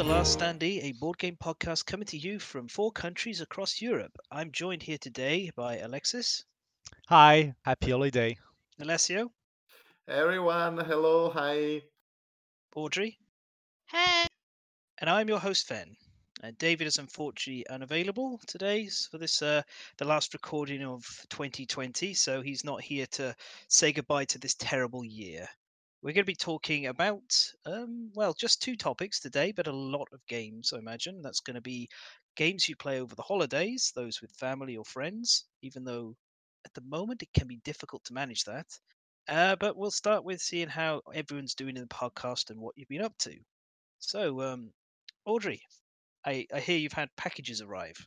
The Last Standee, a board game podcast coming to you from four countries across Europe. I'm joined here today by Alexis, Hi, happy holiday. Alessio, Everyone, hello, hi. Audrey, Hey. and I'm your host, Fen. Uh, David is unfortunately unavailable today for this, uh, the last recording of 2020, so he's not here to say goodbye to this terrible year. We're going to be talking about, um, well, just two topics today, but a lot of games, I imagine. That's going to be games you play over the holidays, those with family or friends, even though at the moment it can be difficult to manage that. Uh, but we'll start with seeing how everyone's doing in the podcast and what you've been up to. So, um, Audrey, I, I hear you've had packages arrive.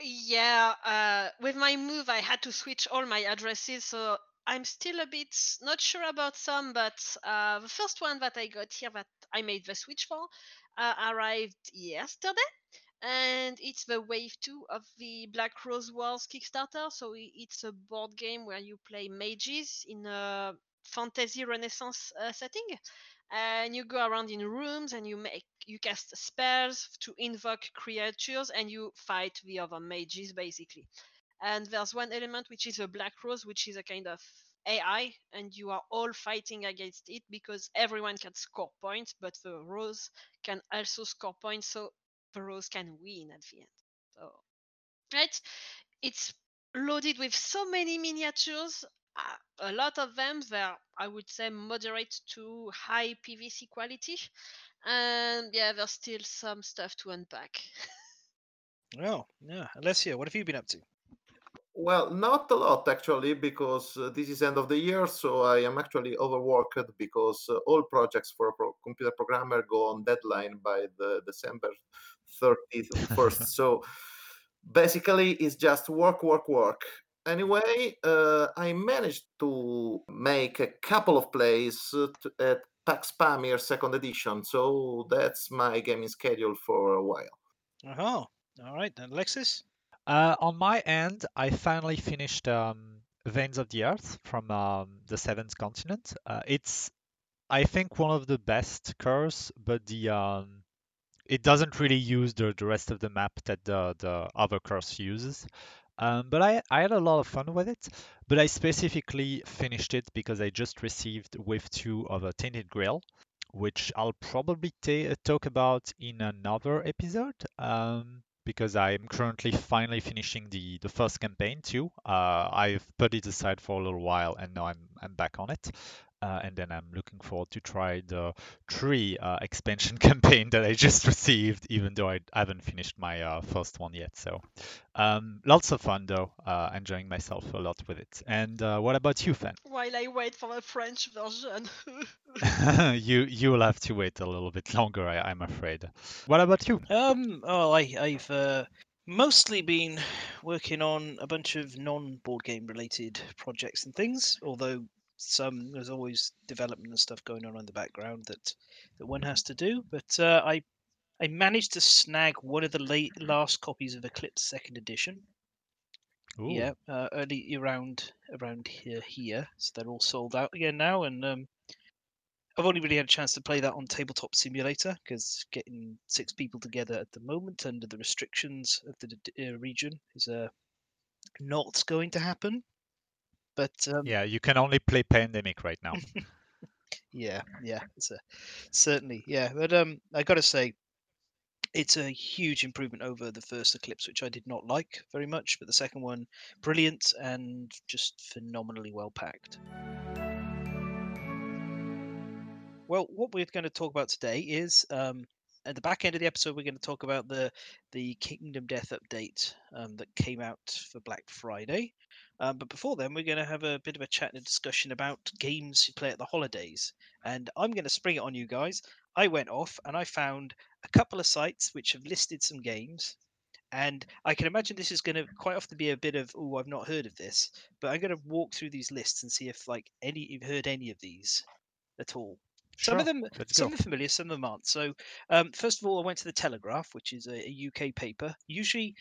Yeah, uh, with my move, I had to switch all my addresses, so I'm still a bit not sure about some, but uh, the first one that I got here that I made the switch for uh, arrived yesterday, and it's the wave two of the Black Rose Wars Kickstarter. So it's a board game where you play mages in a fantasy Renaissance uh, setting, and you go around in rooms and you make you cast spells to invoke creatures and you fight the other mages basically. And there's one element which is a black rose, which is a kind of AI, and you are all fighting against it because everyone can score points, but the rose can also score points, so the rose can win at the end. So, right, it's loaded with so many miniatures. A lot of them, they're I would say moderate to high PVC quality, and yeah, there's still some stuff to unpack. Oh, yeah. Alessio, what have you been up to? Well, not a lot actually, because uh, this is end of the year, so I am actually overworked because uh, all projects for a pro- computer programmer go on deadline by the December 31st. so basically, it's just work, work, work. Anyway, uh, I managed to make a couple of plays uh, to, at PAX Pamir second edition, so that's my gaming schedule for a while. Oh, all right. then, Alexis? Uh, on my end, I finally finished um, Veins of the Earth from um, the Seventh Continent. Uh, it's, I think, one of the best curses, but the um, it doesn't really use the, the rest of the map that the, the other curse uses. Um, but I, I had a lot of fun with it. But I specifically finished it because I just received Wave 2 of a Tainted Grail, which I'll probably ta- talk about in another episode. Um, because I'm currently finally finishing the, the first campaign too. Uh, I've put it aside for a little while and now I'm, I'm back on it. Uh, and then I'm looking forward to try the three uh, expansion campaign that I just received, even though I haven't finished my uh, first one yet. So um, lots of fun though, uh, enjoying myself a lot with it. And uh, what about you, Fan? While I wait for the French version. you you will have to wait a little bit longer, I, I'm afraid. What about you? Um, oh, I, I've uh, mostly been working on a bunch of non-board game related projects and things. Although some there's always development and stuff going on in the background that that one has to do. But uh, I I managed to snag one of the late last copies of Eclipse Second Edition. Ooh. Yeah, uh, early around around here here, so they're all sold out again now, and um, I've only really had a chance to play that on Tabletop Simulator because getting six people together at the moment under the restrictions of the uh, region is uh, not going to happen. But um, Yeah, you can only play Pandemic right now. yeah, yeah, it's a, certainly yeah. But um, I got to say, it's a huge improvement over the first Eclipse, which I did not like very much. But the second one, brilliant and just phenomenally well packed. Well, what we're going to talk about today is um, at the back end of the episode, we're going to talk about the the Kingdom Death update um, that came out for Black Friday. Um, but before then, we're going to have a bit of a chat and a discussion about games you play at the holidays. And I'm going to spring it on you guys. I went off and I found a couple of sites which have listed some games. And I can imagine this is going to quite often be a bit of, oh, I've not heard of this. But I'm going to walk through these lists and see if, like, any you've heard any of these at all. Some of them, let's some go. are familiar, some of them aren't. So, um, first of all, I went to the Telegraph, which is a, a UK paper. Usually,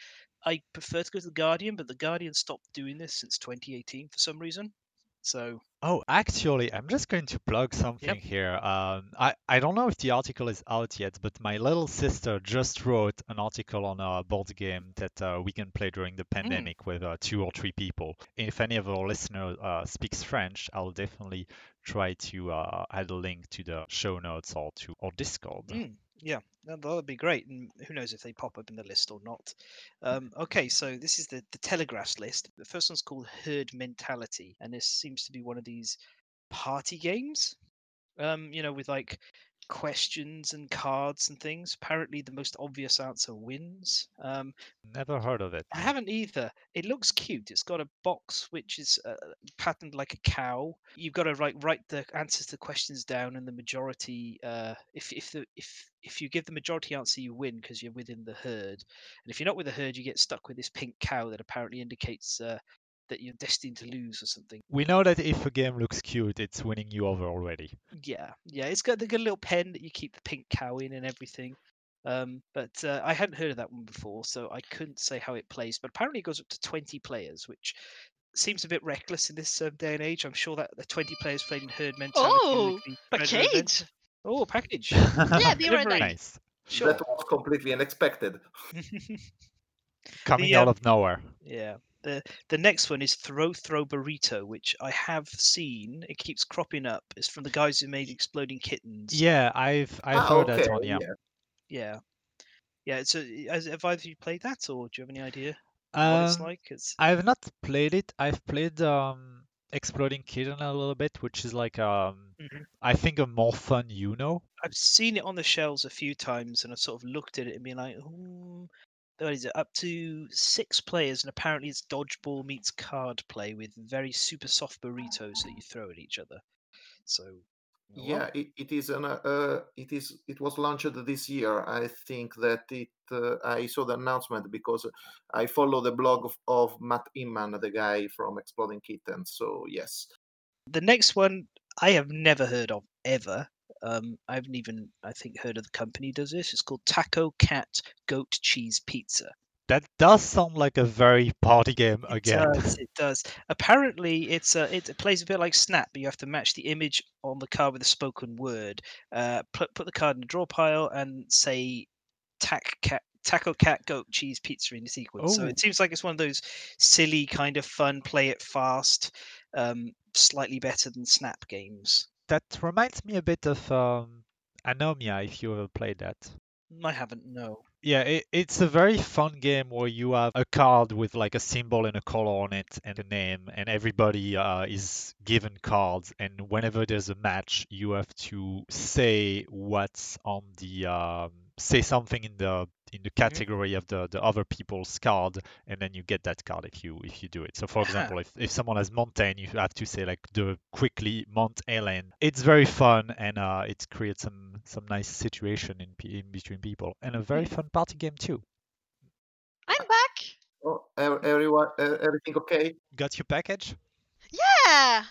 I prefer to go to the Guardian, but the Guardian stopped doing this since 2018 for some reason. So Oh, actually, I'm just going to plug something here. Um, I, I don't know if the article is out yet, but my little sister just wrote an article on a board game that uh, we can play during the pandemic with uh, two or three people. If any of our listeners uh, speaks French, I'll definitely try to uh, add a link to the show notes or to our Discord. Mm, yeah, that would be great. And who knows if they pop up in the list or not. Um, okay, so this is the, the Telegraphs list. The first one's called Herd Mentality, and this seems to be one of these party games. Um, you know, with like questions and cards and things. Apparently, the most obvious answer wins. Um, Never heard of it. I haven't either. It looks cute. It's got a box which is uh, patterned like a cow. You've got to write write the answers to the questions down, and the majority. Uh, if if the if if you give the majority answer, you win because you're within the herd. And if you're not with the herd, you get stuck with this pink cow that apparently indicates uh, that you're destined to lose or something. We know that if a game looks cute, it's winning you over already. Yeah, yeah. It's got the good little pen that you keep the pink cow in and everything. Um, but uh, I hadn't heard of that one before, so I couldn't say how it plays. But apparently, it goes up to 20 players, which seems a bit reckless in this um, day and age. I'm sure that the 20 players playing herd mentality. Oh, would be better event. Package. Oh, package. Yeah, be right Delivery. Nice. Sure. That was completely unexpected. Coming The, out um, of nowhere. Yeah. The the next one is Throw Throw Burrito, which I have seen. It keeps cropping up. It's from the guys who made Exploding Kittens. Yeah, I've I've Ah, heard that one. Yeah. Yeah. Yeah. So, has, have either of you played that, or do you have any idea what Um, it's like? It's I've not played it. I've played um Exploding Kitten a little bit, which is like um Mhm. I think a more fun Uno. I've seen it on the shelves a few times, and I've sort of looked at it and been like, hmm, what is it? Up to six players, and apparently it's dodgeball meets card play with very super soft burritos that you throw at each other. So, Yeah, it, it is an uh, uh, it is it was launched this year. I think that it uh, I saw the announcement because I follow the blog of, of Matt Inman, the guy from Exploding Kittens. So yes, The next one I have never heard of ever. Um, I haven't even, I think, heard of the company does this. It's called Taco Cat Goat Cheese Pizza. That does sound like a very party game It again. does. It does. Apparently, it's a, it plays a bit like Snap, but you have to match the image on the card with a spoken word. Uh, put put the card in a draw pile and say tac cat. Taco cat goat cheese pizza in the sequence. So Oh. it seems like it's one of those silly kind of fun, play it fast, um, slightly better than Snap games. That reminds me a bit of um Anomia, if you ever played that. I haven't. No. Yeah, it, it's a very fun game where you have a card with like a symbol and a color on it and a name, and everybody uh, is given cards. And whenever there's a match, you have to say what's on the um, say something in the in the category of the the other people's card, and then you get that card if you if you do it. So, for example, if if someone has Montaigne, you have to say like the quickly Mont Helen. It's very fun and uh, it creates some some nice situation in in between people, and a very Hmm. fun party game too. I'm back. oh, everyone, uh, everything okay? Got your package? Yeah.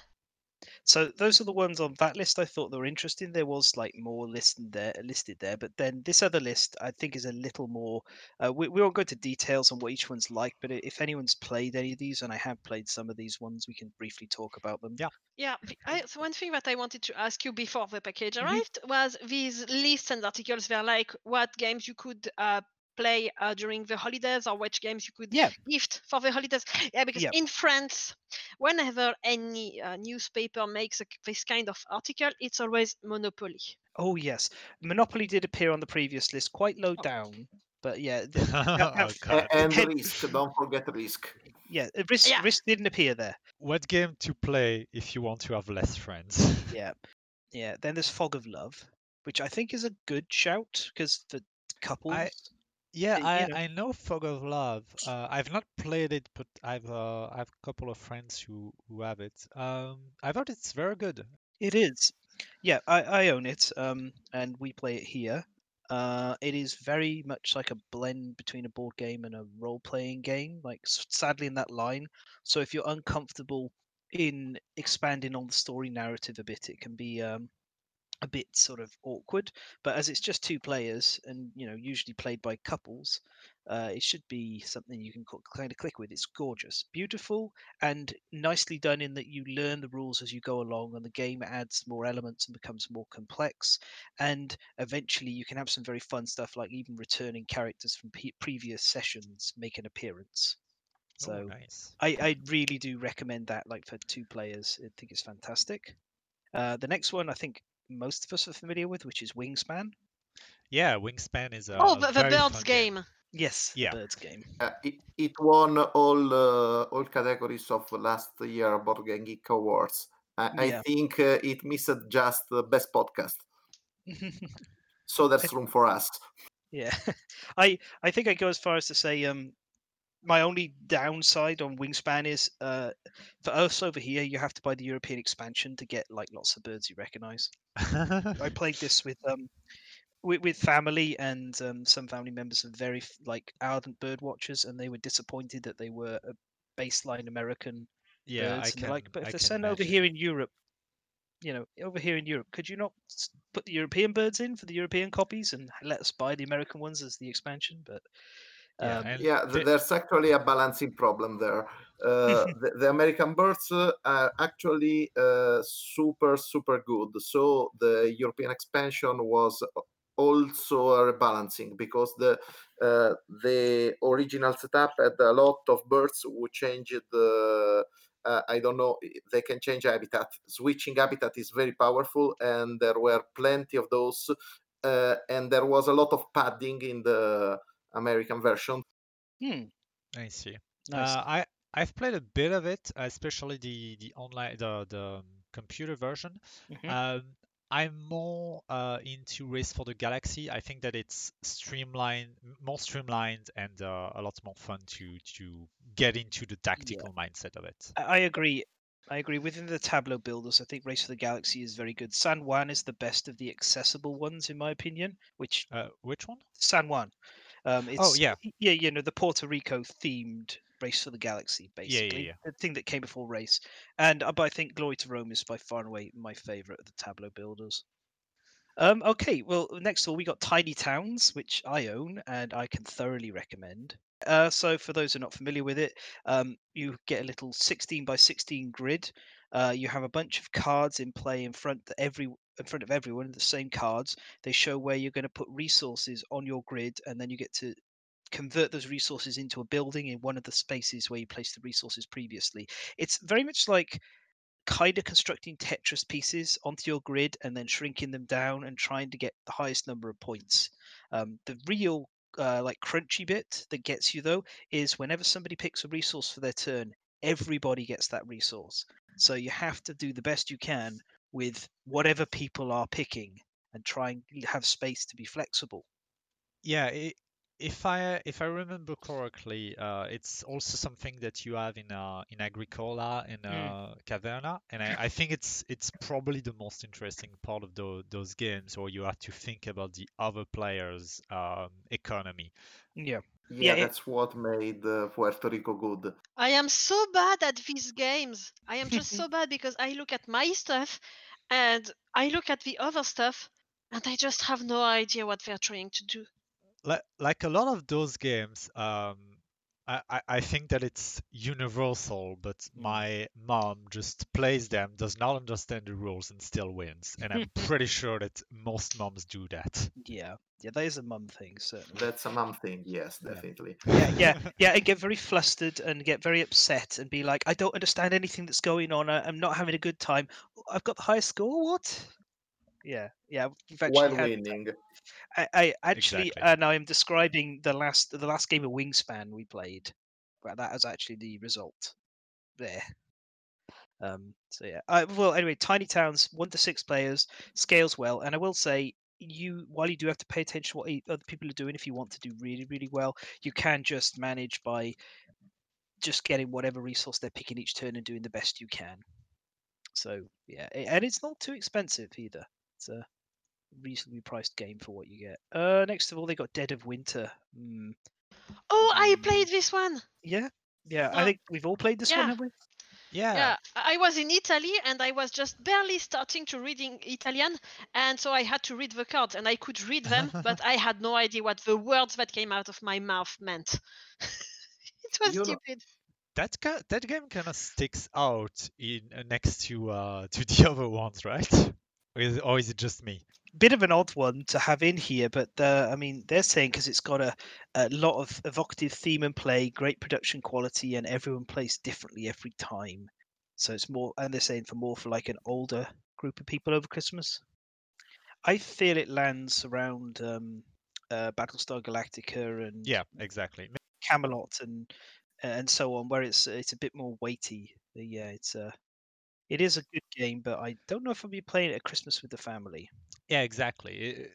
So those are the ones on that list I thought that were interesting. There was like more listed there, listed there, but then this other list I think is a little more. Uh, we, we won't go into details on what each one's like, but if anyone's played any of these, and I have played some of these ones, we can briefly talk about them. Yeah. Yeah, I, so one thing that I wanted to ask you before the package Mhm. arrived was these lists and articles were like what games you could uh, play uh, during the holidays or which games you could Yeah. gift for the holidays. Yeah, because Yeah. in France, whenever any uh, newspaper makes a, this kind of article, it's always Monopoly. Oh yes, Monopoly did appear on the previous list, quite low Oh. down, but yeah, the, oh that- and Ken- Risk, don't forget Risk. yeah, uh, risk Yeah. risk didn't appear there. What game to play if you want to have less friends? Yeah, yeah. Then there's Fog of Love, which I think is a good shout because the couples. Yeah, you I, know. I know Fog of Love. Uh, I've not played it, but I've uh, I have a couple of friends who, who have it. Um, I thought it's very good. It is. Yeah, I, I own it, um, and we play it here. Uh, it is very much like a blend between a board game and a role-playing game, like sadly in that line. So if you're uncomfortable in expanding on the story narrative a bit, it can be um, a bit sort of awkward. But as it's just two players and you know usually played by couples, uh, it should be something you can kind of click with. It's gorgeous, beautiful, and nicely done in that you learn the rules as you go along, and the game adds more elements and becomes more complex. And eventually, you can have some very fun stuff, like even returning characters from pe- previous sessions make an appearance. Oh, So nice. I, I really do recommend that, like for two players. I think it's fantastic. Uh, the next one, I think most of us are familiar with, which is Wingspan. Yeah, Wingspan is a oh, the, the birds game. game. Yes, Yeah. Birds game. Uh, it, it won all uh, all categories of last year Board Game Geek Awards. I, I think uh, it missed just the best podcast, so there's room for us. yeah, I I think I go as far as to say um my only downside on Wingspan is uh for us over here you have to buy the European expansion to get like lots of birds you recognize. I played this with um with, with family and um, some family members are very like ardent bird watchers and they were disappointed that they were a baseline American Yeah, I birds and can. like but I if they're sent over here in Europe you know over here in Europe could you not put the European birds in for the European copies and let us buy the American ones as the expansion but Yeah, um, Yeah, th- there's actually a balancing problem there. Uh, the, the American birds uh, are actually uh, super, super good. So the European expansion was also a rebalancing because the uh, the original setup had a lot of birds who changed the. Uh, I don't know. They can change habitat. Switching habitat is very powerful, and there were plenty of those. Uh, and there was a lot of padding in the American version. hmm, I see. nice. Uh, I I've played a bit of it, especially the the online the the um, computer version. Mhm. Um, I'm more uh, into Race for the Galaxy. I think that it's streamlined, more streamlined, and uh, a lot more fun to to get into the tactical mindset of it. I I agree. I agree. Within the Tableau builders, I think Race for the Galaxy is very good. San Juan is the best of the accessible ones, in my opinion. Which Uh, which one? San Juan, um, it's Oh yeah, yeah, you know, the Puerto Rico themed Race for the Galaxy, yeah, yeah, basically yeah. the thing that came before Race. And uh, but I think Glory to Rome is by far and away my favorite of the Tableau builders. Um, okay, well, next of all, we got Tiny Towns, which I own and I can thoroughly recommend. Uh, so, for those who are not familiar with it, um, you get a little 16 by 16 grid. Uh, you have a bunch of cards in play in front that every in front of everyone, the same cards. They show where you're going to put resources on your grid, and then you get to convert those resources into a building in one of the spaces where you placed the resources previously. It's very much like kind of constructing Tetris pieces onto your grid and then shrinking them down and trying to get the highest number of points. Um, the real uh, like crunchy bit that gets you though is whenever somebody picks a resource for their turn, everybody gets that resource. So you have to do the best you can with whatever people are picking and try and have space to be flexible. Yeah, i if I if I remember correctly, uh, it's also something that you have in uh, in Agricola and Mm. uh, Caverna, and I, I think it's it's probably the most interesting part of those those games where you have to think about the other players' um, economy. Yeah. Yeah, Yeah, it- that's what made uh, Puerto Rico good. I am so bad at these games. I am just so bad because I look at my stuff and I look at the other stuff and I just have no idea what they're trying to do. Like like a lot of those games, um, I, I I think that it's universal, but Mm. my mom just plays them, does not understand the rules, and still wins. And I'm pretty sure that most moms do that. Yeah. Yeah, that is a mum thing, certainly. That's a mom thing, yes, definitely. yeah, yeah, yeah, and get very flustered and get very upset and be like, I don't understand anything that's going on. I, I'm not having a good time. "Oh, I've got the highest score. What? Yeah, yeah. We've actually While had. winning. I, I actually, Exactly. and I'm describing the last the last game of Wingspan we played. Well, that was actually the result there. Um, so yeah. Uh, well, anyway, Tiny Towns, one to six players, scales well, and I will say you while you do have to pay attention to what e- other people are doing if you want to do really really well you can just manage by just getting whatever resource they're picking each turn and doing the best you can so yeah and it's not too expensive either it's a reasonably priced game for what you get uh next of all they got dead of winter mm, Oh, I Mm. played this one. yeah yeah i Oh, think we've all played this one yeah. have we Yeah. Yeah, I I was in Italy and I was just barely starting to reading Italian, and so I had to read the cards and I could read them, but I had no idea what the words that came out of my mouth meant. it was You know- stupid. that ga- that game kind of sticks out in uh, next to uh to the other ones, right? Or is, or is it just me? Bit of an odd one to have in here, but uh, I mean, they're saying because it's got a, a lot of evocative theme and play, great production quality, and everyone plays differently every time. So it's more, and they're saying for more for like an older group of people over Christmas. I feel it lands around um, uh, Battlestar Galactica and Yeah, exactly. Camelot and and so on, where it's it's a bit more weighty. Yeah, it's a it is a good game, but I don't know if I'll be playing it at Christmas with the family. Yeah, exactly.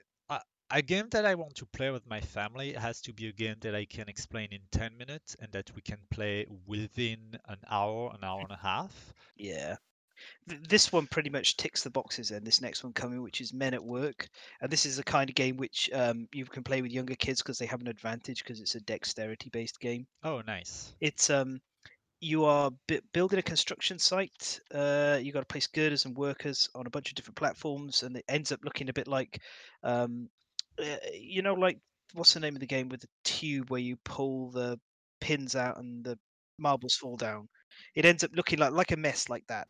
A game that I want to play with my family has to be a game that I can explain in 10 minutes and that we can play within an hour, an hour and a half. Yeah. Th- This one pretty much ticks the boxes, and this next one coming, which is Men at Work, and this is the kind of game which um, you can play with younger kids because they have an advantage because it's a dexterity-based game. Oh, nice. It's um, you are bu- building a construction site. Uh, you got to place girders and workers on a bunch of different platforms, and it ends up looking a bit like, um, uh, you know, like what's the name of the game with the tube where you pull the pins out and the marbles fall down. It ends up looking like like a mess like that.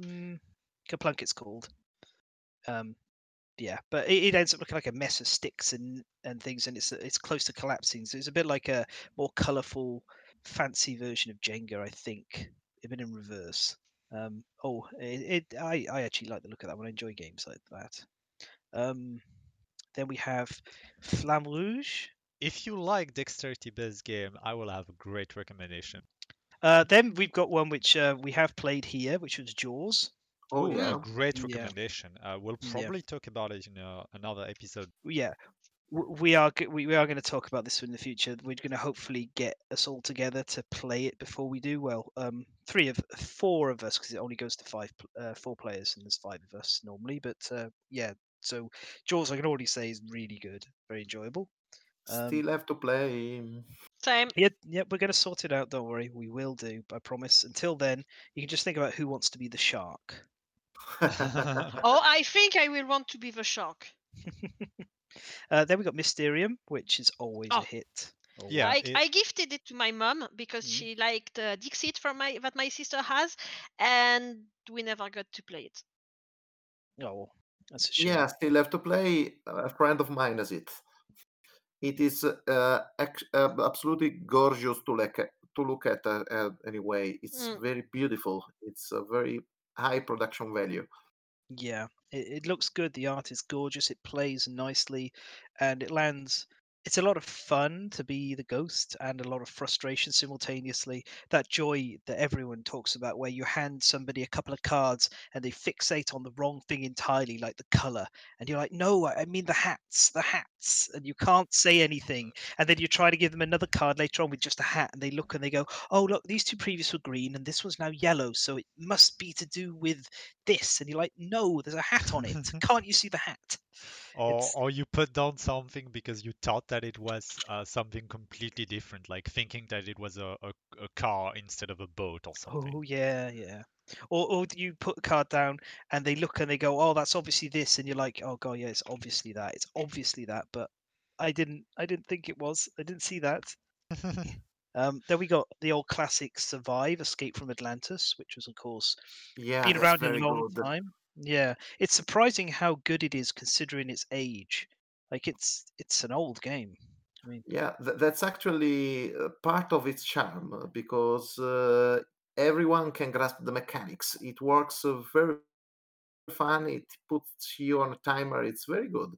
Mm, Kerplunk it's called. Um, yeah, but it, it ends up looking like a mess of sticks and and things, and it's it's close to collapsing. So it's a bit like a more colourful, fancy version of Jenga, I think, even in reverse. Um, oh, it, it I I actually like the look of that one. I enjoy games like that. Um, then we have Flamme Rouge. If you like dexterity-based game, I will have a great recommendation. Uh, then we've got one which uh, we have played here, which was Jaws. Oh Ooh, yeah. a great Yeah. recommendation. Uh, we'll Yeah. probably talk about it in uh, another episode. yeah w- we are we, we are going to talk about this in the future. We're going to hopefully get us all together to play it before we do. Well um three of four of us because it only goes to five uh, four players and there's five of us normally but uh, yeah. So jaws i can already say is really good. Very enjoyable. Um, Still have to play. Same. yeah yeah we're going to sort it out don't worry. We will do i promise. Until then you can just think about who wants to be the shark. Oh, I think I will want to be the shark. uh, then we got mysterium which is always Oh. a hit Yeah, I, it- I gifted it to my mom because Mhm. she liked uh, Dixit from my that my sister has, and we never got to play it. oh that's a shame yeah, still have to play. A friend of mine has it. It is uh, ac- uh, absolutely gorgeous to look at. To look at uh, uh, anyway, it's Mm. very beautiful. It's a very high production value. Yeah, it, it looks good. The art is gorgeous. It plays nicely, and it lands. It's a lot of fun to be the ghost, and a lot of frustration simultaneously. That joy that everyone talks about, where you hand somebody a couple of cards and they fixate on the wrong thing entirely, like the color, and you're like, "No, I mean the hats, the hats," and you can't say anything. And then you try to give them another card later on with just a hat, and they look and they go, "Oh, look, these two previous were green, and this one's now yellow, so it must be to do with this and you're like no there's a hat on it can't you see the hat or it's- or you put down something because you thought that it was uh, something completely different, like thinking that it was a, a, a car instead of a boat or something. oh yeah yeah or, or you put the card down and they look and they go oh that's obviously this and you're like oh god yeah it's obviously that it's obviously that but i didn't i didn't think it was i didn't see that. Um then we got the old classic survive escape from atlantis which was of course Yeah, been around a long good. time. Yeah it's surprising how good it is considering its age. Like it's it's an old game. I mean Yeah, th- that's actually uh, part of its charm uh, because uh, everyone can grasp the mechanics. It works uh, very fun. It puts you on a timer. It's very good.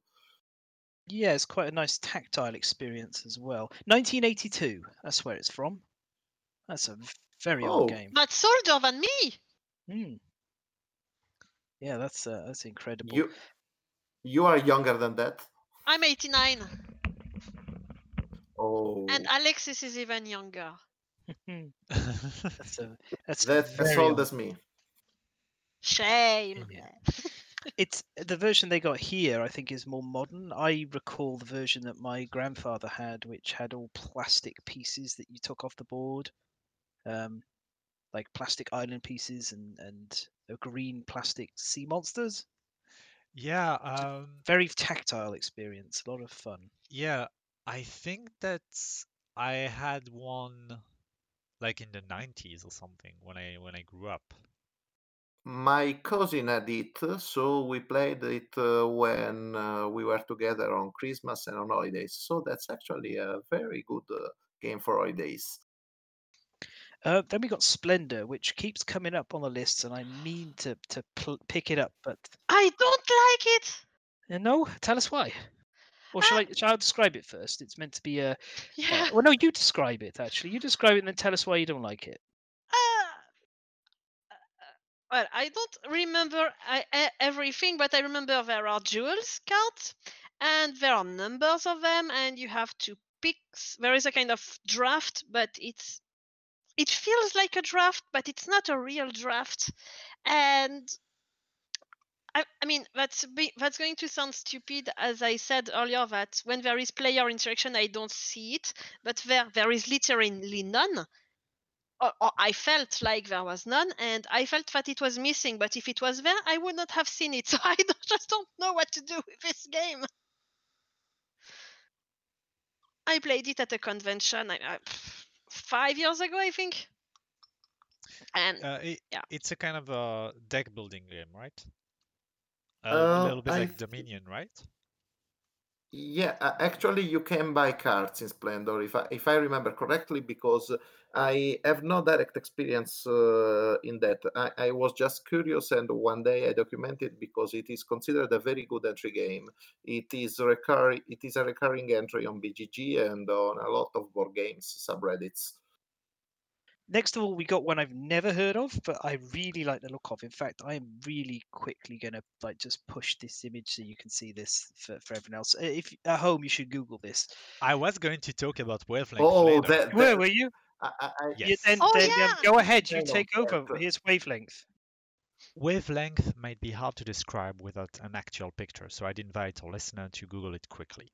Yeah, it's quite a nice tactile experience as well. 1982, that's where it's from. That's a very Oh. old game. That's older than me. Hmm. Yeah, that's uh, that's incredible. You you are younger than that. I'm 89, Oh, and Alexis is even younger. Hmm, that's a that's that's as very old old. as me. Shame. Yeah. It's the version they got here. I think is more modern. I recall the version that my grandfather had, which had all plastic pieces that you took off the board. Um, like plastic island pieces and and the green plastic sea monsters. Yeah, um, Very tactile experience. A lot of fun. yeah. I think that I had one like in the 90s or something when I when I grew up. My cousin had it, so we played it uh, when uh, we were together on Christmas and on holidays. So that's actually a very good uh, game for holidays. Uh, then we got Splendor, which keeps coming up on the lists, and I mean to to pl- pick it up, but I don't like it. uh, no. Tell us why. Or shall Ah. I? Shall I describe it first? It's meant to be a. Yeah. Uh, well, no, you describe it. Actually, you describe it and then tell us why you don't like it. Uh, well, I don't remember I, everything, but I remember there are jewels cards, and there are numbers of them, and you have to pick. There is a kind of draft, but it's it feels like a draft, but it's not a real draft, and. I, I mean that's be, that's going to sound stupid as I said earlier that when there is player interaction I don't see it but there there is literally none or, or I felt like there was none, and I felt that it was missing. But if it was there, I would not have seen it. So I don't, just don't know what to do with this game. I played it at a convention I, I, five years ago, I think, and Uh, it, Yeah. It's a kind of a deck building game, right? A Uh, little bit I like Dominion, right? Yeah, uh, actually, you can buy cards in Splendor, if I, if I remember correctly, because I have no direct experience uh, in that. I, I was just curious, and one day I documented because it is considered a very good entry game. It is recurring. It is a recurring entry on BGG and on a lot of board games subreddits. Next of all, we got one I've never heard of, but I really like the look of. In fact, I am really quickly gonna like just push this image so you can see this for, for everyone else. Uh, If at home, you should Google this. I was going to talk about wavelength Oh, later. that, Where were you? I, I, I- You- Yes. then Oh, then, um, go ahead. You Hang on, take over. Here's wavelength. Wavelength might be hard to describe without an actual picture, so I'd invite our listener to Google it quickly.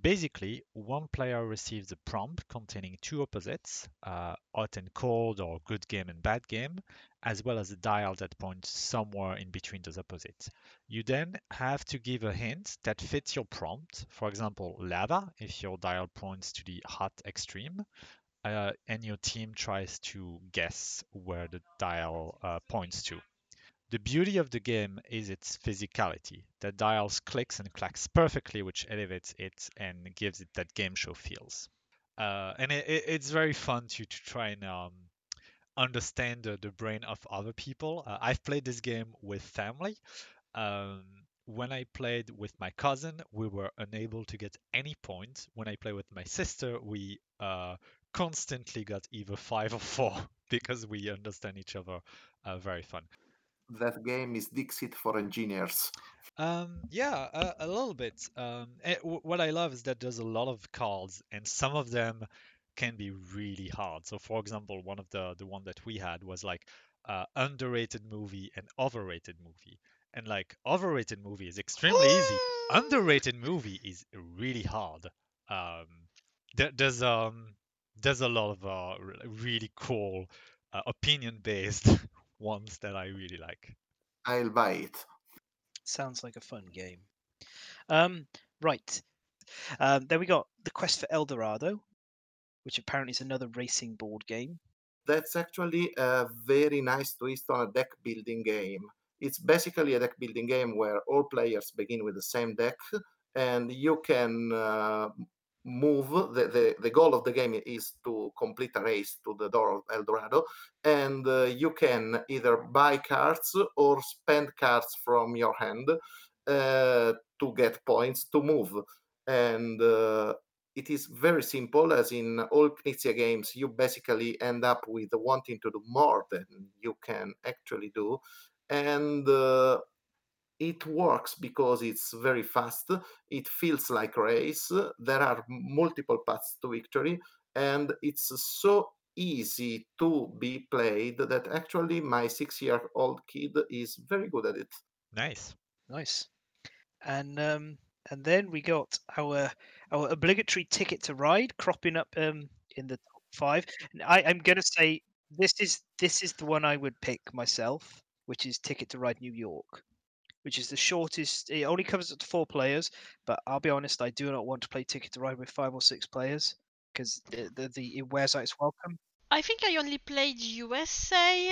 Basically, one player receives a prompt containing two opposites, uh, hot and cold or good game and bad game, as well as a dial that points somewhere in between those opposites. You then have to give a hint that fits your prompt, for example, lava if your dial points to the hot extreme, uh, and your team tries to guess where the dial uh, points to. The beauty of the game is its physicality. The dials clicks and clacks perfectly, which elevates it and gives it that game show feels. Uh, and it, it, it's very fun to, to try and um, understand the, the brain of other people. Uh, I've played this game with family. Um, when I played with my cousin, we were unable to get any point. When I play with my sister, we uh, constantly got either five or four because we understand each other uh, very fun. That game is Dixit for engineers. Um, yeah, a, a little bit. Um, eh, w- what I love is that there's a lot of cards, and some of them can be really hard. So, for example, one of the the one that we had was like uh, underrated movie and overrated movie, and like overrated movie is extremely easy. Underrated movie is really hard. Um, there, there's um there's a lot of uh, really cool uh, opinion based ones that I really like. I'll buy it. Sounds like a fun game. Um, right. Um, then we got the Quest for El Dorado, which apparently is another racing board game. That's actually a very nice twist on a deck building game. It's basically a deck building game where all players begin with the same deck, and you can uh, move. The, the, the goal of the game is to complete a race to the door of El Dorado, and uh, you can either buy cards or spend cards from your hand uh, to get points to move. And uh, it is very simple, as in all Knizia games, you basically end up with wanting to do more than you can actually do. And uh, it works because it's very fast. It feels like race. There are multiple paths to victory, and it's so easy to be played that actually my six year old kid is very good at it. Nice. Nice. And um, and then we got our our obligatory ticket to ride cropping up um in the top five. And I, I'm gonna say This is this is the one I would pick myself, which is Ticket to Ride New York, which is the shortest. It only covers up to four players, but I'll be honest, I do not want to play Ticket to Ride with five or six players because the, the, the it wears out its welcome. I think I only played USA,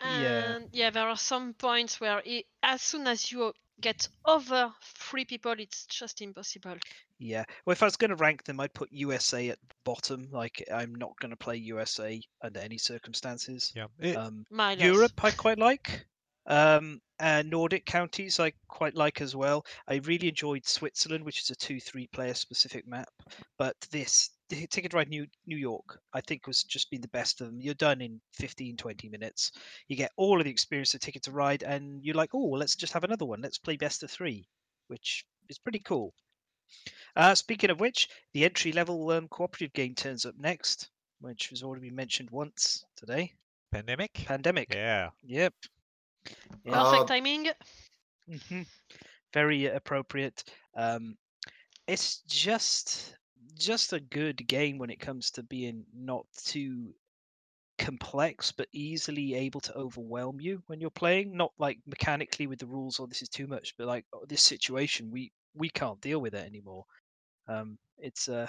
Yeah. and yeah, there are some points where it, as soon as you get over three people, it's just impossible. Yeah. Well, if I was going to rank them, I'd put USA at the bottom. Like I'm not going to play USA under any circumstances. Yeah. It, Um, Europe I quite like. Um, and Nordic countries I quite like as well. I really enjoyed Switzerland, which is a two-three player specific map. But this Ticket to Ride New New York, I think was just been the best of them. You're done in 15, 20 minutes. You get all of the experience of Ticket to Ride, and you're like, oh, well, let's just have another one. Let's play best of three, which is pretty cool. Uh, speaking of which, the entry level um, cooperative game turns up next, which has already been mentioned once today. pandemic. Pandemic. Yeah. Yep. Yeah. Perfect Uh, timing. hmm Very appropriate. Um, it's just just a good game when it comes to being not too complex, but easily able to overwhelm you when you're playing. Not like mechanically with the rules, or this is too much, but like oh, this situation, we we can't deal with it anymore. Um, it's uh,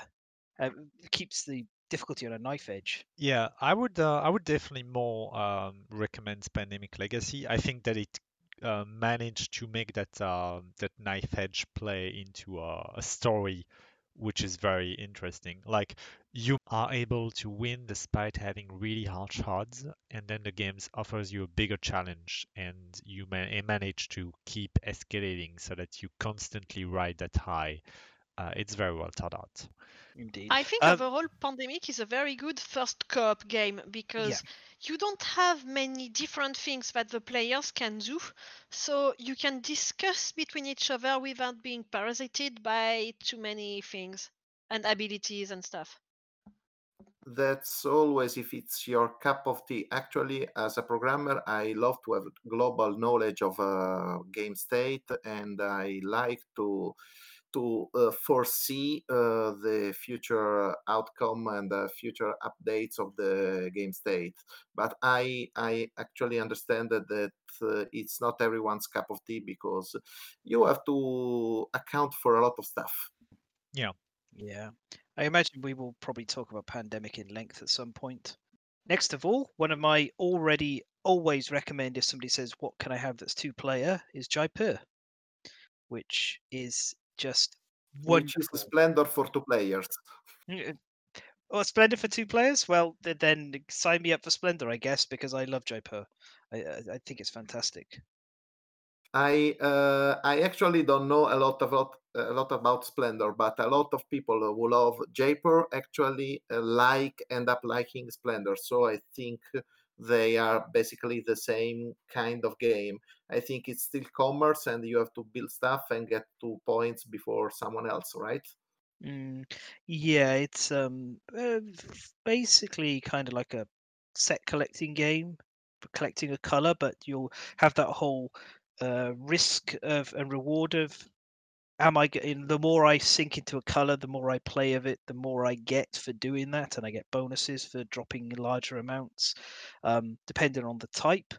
uh, it keeps the difficulty on a knife edge. Yeah, I would uh, I would definitely more um, recommend Pandemic Legacy. I think that it uh, managed to make that um that knife edge play into a, a story which is very interesting. Like you are able to win despite having really harsh odds, and then the game offers you a bigger challenge, and you ma- manage to keep escalating so that you constantly ride that high. Uh, it's very well thought out. Indeed. I think Um, overall, Pandemic is a very good first co-op game because you don't have many different things that the players can do, so you can discuss between each other without being parasited by too many things and abilities and stuff. that's always if it's your cup of tea. Actually, as a programmer, I love to have global knowledge of a game state, and I like to to uh, foresee uh, the future outcome and the future updates of the game state. But I I actually understand that, that uh, it's not everyone's cup of tea because you have to account for a lot of stuff. Yeah. Yeah. I imagine we will probably talk about pandemic in length at some point. Next of all, one of my already always recommend if somebody says, What can I have that's two player? is Jaipur, which is just Which is. Splendor for two players. Oh, Splendor for two players? Well, then sign me up for Splendor, I guess, because I love Jaipur. I, I I think it's fantastic. I uh, I actually don't know a lot about a lot about Splendor, but a lot of people who love Jaipur actually uh, like end up liking Splendor. So I think they are basically the same kind of game. I think it's still commerce, and you have to build stuff and get two points before someone else, right? Mm, yeah, it's um uh, basically kind of like a set collecting game, collecting a color, but you'll have that whole uh, risk of and reward of am I getting the more I sink into a color, the more I play of it, the more I get for doing that, and I get bonuses for dropping larger amounts, um, depending on the type.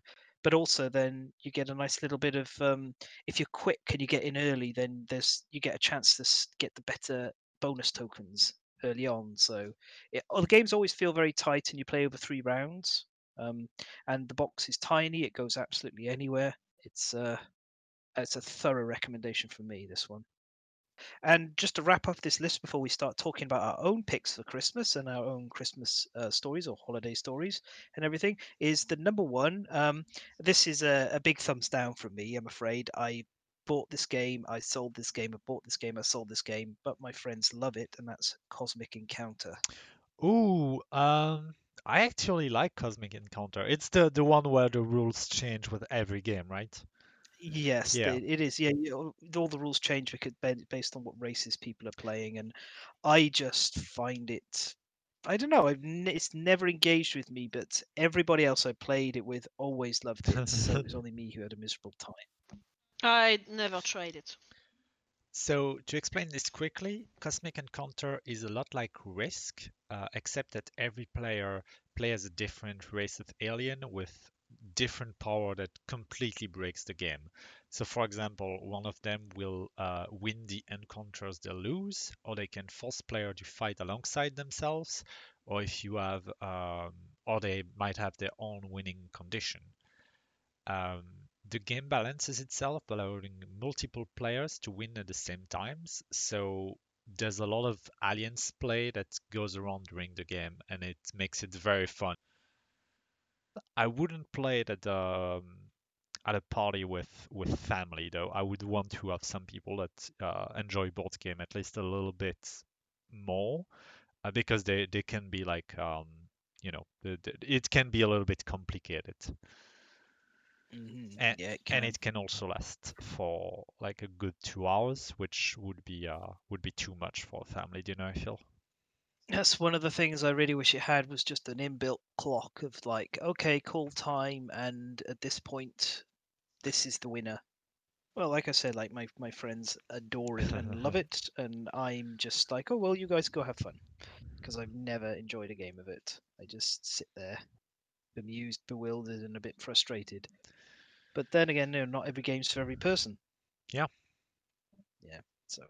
But also, then you get a nice little bit of um, if you're quick and you get in early, then there's you get a chance to get the better bonus tokens early on. So it, oh, the games always feel very tight, and you play over three rounds. Um, and the box is tiny; it goes absolutely anywhere. It's uh, it's a thorough recommendation for me. This one. And just to wrap up this list before we start talking about our own picks for Christmas and our own Christmas uh, stories or holiday stories and everything, is the number one. Um, this is a, a big thumbs down from me, I'm afraid. I bought this game, I sold this game, I bought this game, I sold this game, but my friends love it, and that's Cosmic Encounter. Ooh, um, I actually like Cosmic Encounter. It's the the one where the rules change with every game, right? Yes, Yeah. it, it is. Yeah, you know, all the rules change because based on what races people are playing, and I just find it. I don't know. I've n- it's never engaged with me, but everybody else I played it with always loved it. so it was only me who had a miserable time. I never tried it. So to explain this quickly, Cosmic Encounter is a lot like Risk, uh, except that every player plays a different race of alien with different power that completely breaks the game. So for example, one of them will uh, win the encounters they lose, or they can force player to fight alongside themselves, or if you have, um, or they might have their own winning condition. Um, the game balances itself, allowing multiple players to win at the same times. So there's a lot of alliance play that goes around during the game, and it makes it very fun. I wouldn't play it at um, at a party with with family though. I would want to have some people that uh, enjoy board game at least a little bit more, uh, because they they can be like um, you know the, the, it can be a little bit complicated. Mhm, And, yeah, it and can. it can also last for like a good two hours, which would be uh would be too much for a family dinner, I feel. That's one of the things I really wish it had was just an inbuilt clock of like, okay, call time, and at this point, this is the winner. Well, like I said, like my my friends adore it and love it, and I'm just like, oh well, you guys go have fun, because I've never enjoyed a game of it. I just sit there, bemused, bewildered, and a bit frustrated. But then again, no, not every game's for every person. Yeah. Yeah. So,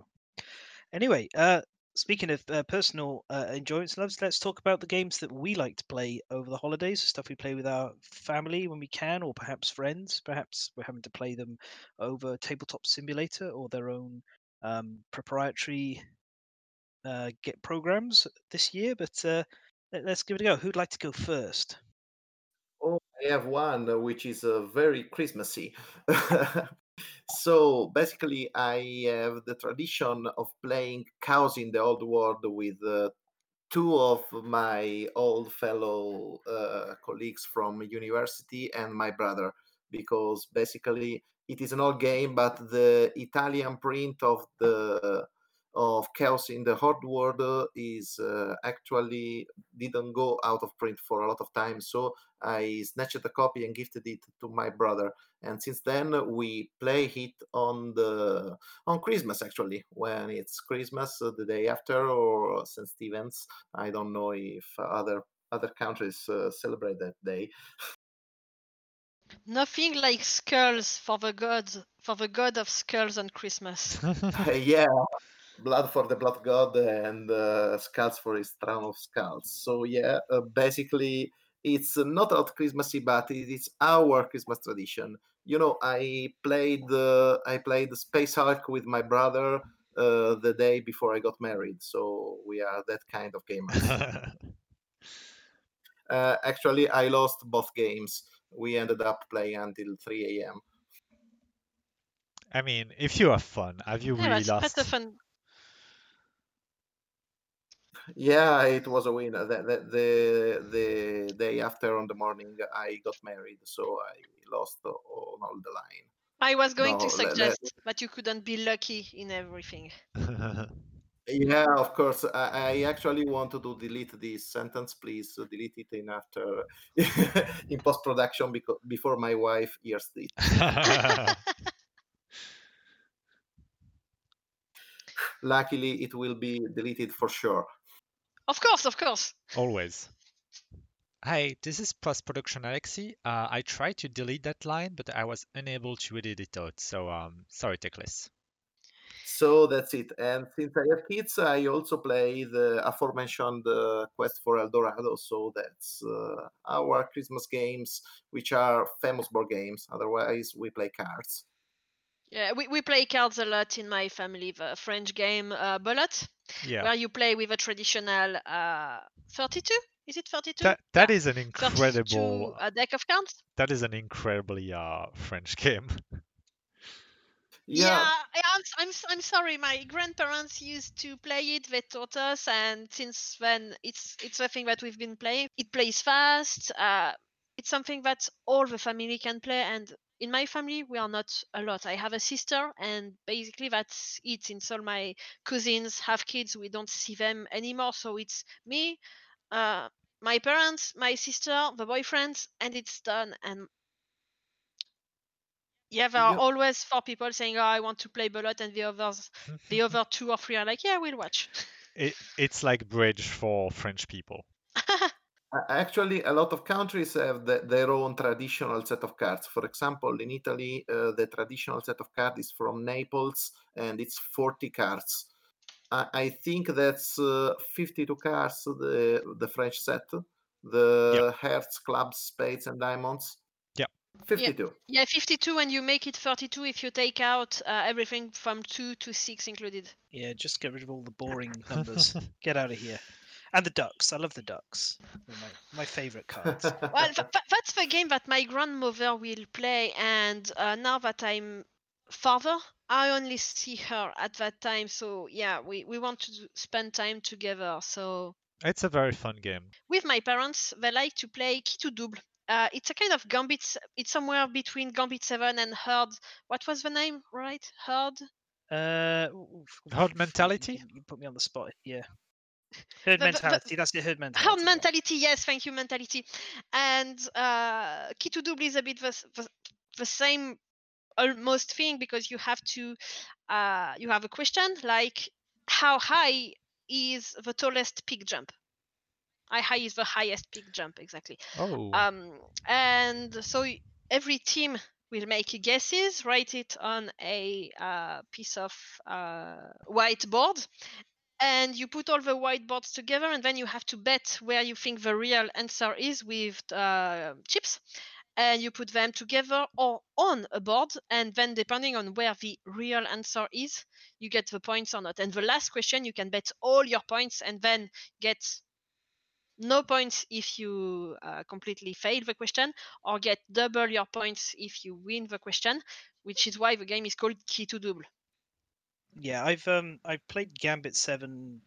anyway, uh, speaking of uh, personal uh, enjoyments loves, let's talk about the games that we like to play over the holidays. Stuff we play with our family when we can, or perhaps friends. Perhaps we're having to play them over Tabletop Simulator or their own um, proprietary uh, get programs this year. But uh, let- let's give it a go. Who'd like to go first? Oh, I have one uh, which is uh, very Christmassy. so basically, I have the tradition of playing Chaos in the Old World with uh, two of my old fellow uh, colleagues from university and my brother, because basically it is an old game, but the Italian print of the of Chaos in the Old World uh, is uh, actually didn't go out of print for a lot of time. So I snatched a copy and gifted it to my brother. And since then we play it on the on Christmas actually when it's Christmas uh, the day after or St. Stephen's. I don't know if other other countries uh, celebrate that day. Nothing like skulls for the gods, for the god of skulls on Christmas. yeah, blood for the blood god and uh, skulls for his throne of skulls. So yeah, uh, basically it's not out Christmassy, but it is our Christmas tradition. You know, I played uh, I played Space Hulk with my brother uh, the day before I got married, so we are that kind of gamers. uh, actually, I lost both games. We ended up playing until 3 a.m. I mean, if you have fun, have you Yeah, really that's quite lost? fun. Yeah, it was a win. The, the, the, the day after on the morning, I got married, so I lost on all the line. I was going No, to suggest that you couldn't be lucky in everything. Yeah, of course. I, I actually wanted to delete this sentence. Please delete it in after in post production because before my wife hears it. Luckily, it will be deleted for sure. Of course, of course. Always. Hi, this is post-production Alexi. Uh, I tried to delete that line, but I was unable to edit it out. So um, sorry, Teclis. So that's it. And since I have kids, I also play the aforementioned uh, Quest for El Dorado. So that's uh, our Christmas games, which are famous board games. Otherwise, we play cards. Yeah, we, we play cards a lot in my family. The French game uh, Belote, Yeah, where you play with a traditional uh, 32. Is it 32? that that Yeah, is an incredible. a deck of cards. That is an incredibly uh French game. Yeah, I- I'm, s- I'm, s- I'm sorry. My grandparents used to play it. They taught us, and since then, it's it's a thing that we've been playing. It plays fast. Uh, it's something that all the family can play. And in my family, we are not a lot. I have a sister, and basically that's it. Since all my cousins have kids, we don't see them anymore. So it's me, uh, my parents, my sister, the boyfriends, and it's done. And Yeah, there are Yeah. always four people saying, "Oh, I want to play Belote," and the others, the other two or three are like, "Yeah, we'll watch." It, it's like bridge for French people. Uh, Actually, a lot of countries have the, their own traditional set of cards. For example, in Italy, uh, the traditional set of cards is from Naples and it's 40 cards. I, I think that's uh, 52 cards, the, the French set, the hearts, clubs, spades, and diamonds. Yeah. 52. yeah, 52, and you make it 32 if you take out uh, everything from two to six included. Yeah, just get rid of all the boring numbers. get out of here. And the ducks. I love the ducks. They're my, my favorite cards. Well, th- th- that's the game that my grandmother will play, and uh, now that I'm father, I only see her at that time. So yeah, we we want to spend time together. So It's a very fun game. with my parents, they like to play Key to Double. Uh, it's a kind of Gambit. It's somewhere between Gambit Seven and Herd. What was the name? Right, Herd. Uh, oof, Herd mentality? You, you put me on the spot. Yeah. Herd the- the- mentality. That's it. Herd mentality. Herd mentality. Yes, thank you, mentality. And uh, Key to Double is a bit the, the, the same almost thing because you have to uh, you have a question like how high is the tallest peak jump? How high is the highest peak jump exactly? Oh, Um, and so every team will make guesses, write it on a uh, piece of uh, whiteboard, and you put all the whiteboards together, and then you have to bet where you think the real answer is with uh, chips. And you put them together or on a board, and then depending on where the real answer is, you get the points or not. And the last question, you can bet all your points and then get no points if you uh, completely fail the question or get double your points if you win the question which is why the game is called key to double Yeah, I've um I played Gambit Seven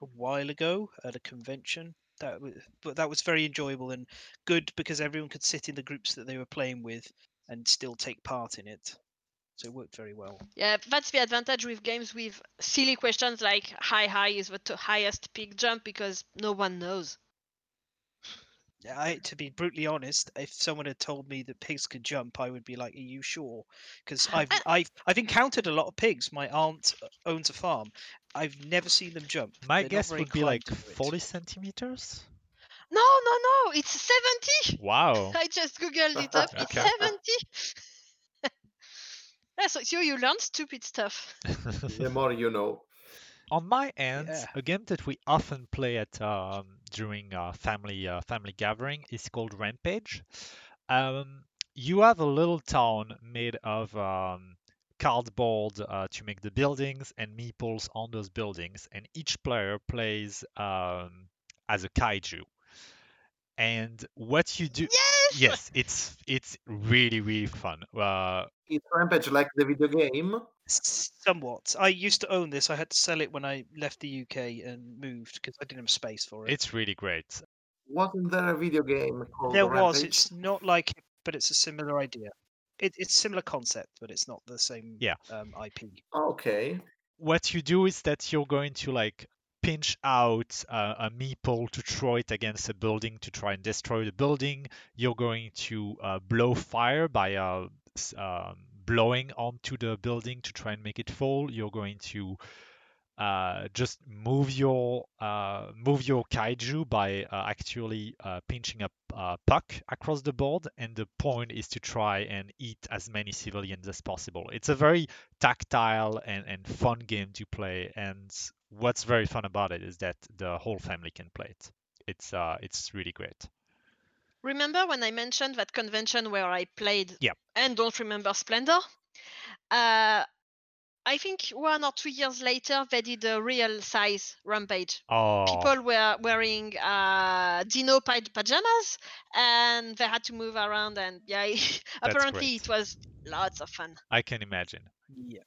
a while ago at a convention. That was, but that was very enjoyable and good because everyone could sit in the groups that they were playing with and still take part in it. So it worked very well. yeah that's the advantage with games with silly questions like high high is the highest peak jump because no one knows I, to be brutally honest, if someone had told me that pigs could jump, I would be like, "Are you sure?" Because I've I've I've encountered a lot of pigs. My aunt uh, owns a farm. I've never seen them jump. my They're guess would be like to do it. 40 centimeters. no no no it's 70 Wow. i just googled it up it's 70 yeah, so, so you learn stupid stuff the more you know. On my end, Yeah. a game that we often play at um, during uh, family uh, family gathering is called Rampage. Um, you have a little town made of um, cardboard uh, to make the buildings and meeples on those buildings, and each player plays um, as a kaiju. And what you do, yes yes, it's it's really really fun. Uh, It's Rampage like the video game. Somewhat. I used to own this. I had to sell it when I left the UK and moved because I didn't have space for it. it's really great. Wasn't there a video game called there was. Rampage? It's not like it, but it's a similar idea. It, it's similar concept, but it's not the same Yeah. um, IP. Okay. what you do is that you're going to like pinch out uh, a meeple to throw it against a building to try and destroy the building. You're going to uh, blow fire by uh, s- um, blowing onto the building to try and make it fall. You're going to uh, just move your uh, move your kaiju by uh, actually uh, pinching a uh, puck across the board, and the point is to try and eat as many civilians as possible. It's a very tactile and, and fun game to play, and what's very fun about it is that the whole family can play it. It's uh, it's really great. Remember when I mentioned that convention where I played Yeah. and don't remember Splendor? Uh, I think one or two years later they did a real size rampage. Oh, People were wearing uh, Dino pa- pajamas and they had to move around and yeah, apparently great. it was lots of fun. I can imagine. Yeah.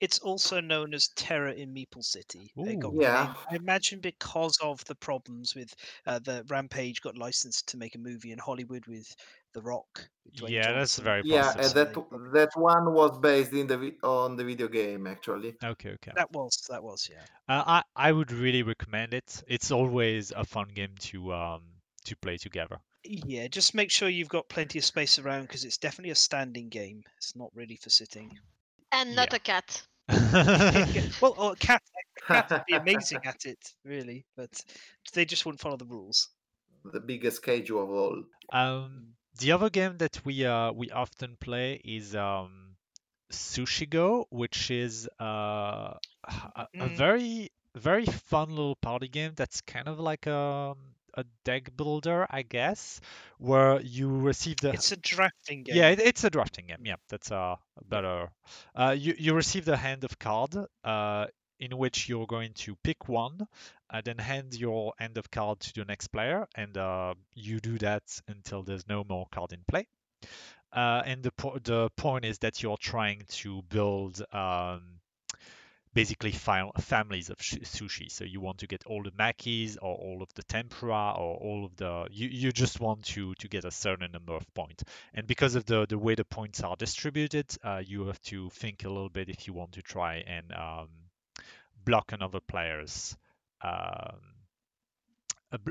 It's also known as Terror in Meeple City. It Ooh. Yeah. name- I imagine because of the problems with uh, the Rampage got licensed to make a movie in Hollywood with The Rock. with Dwayne Yeah, that's Johnson. very Yeah, possible. and that that one was based in the on the video game actually. Okay, okay. That was that was yeah. Uh, I I would really recommend it. It's always a fun game to um to play together. Yeah, just make sure you've got plenty of space around because it's definitely a standing game. It's not really for sitting. And not Yeah. a cat. well, or a cat, a cat would be amazing at it, really, but they just wouldn't follow the rules. the biggest cage of all. Um, the other game that we uh we often play is um Sushi Go, which is uh a, a Mm. very very fun little party game that's kind of like a a deck builder, I guess, where you receive the It's a drafting game. yeah, it, it's a drafting game. Yeah, that's a better. Uh, you you receive the hand of card, uh, in which you're going to pick one, uh, then hand your hand of card to the next player, and uh, you do that until there's no more card in play. Uh, and the po- the point is that you're trying to build um, basically families of sh- sushi. So you want to get all the makis or all of the tempura or all of the you, you just want to to get a certain number of points. And because of the the way the points are distributed, uh, you have to think a little bit if you want to try and um, block another player's um,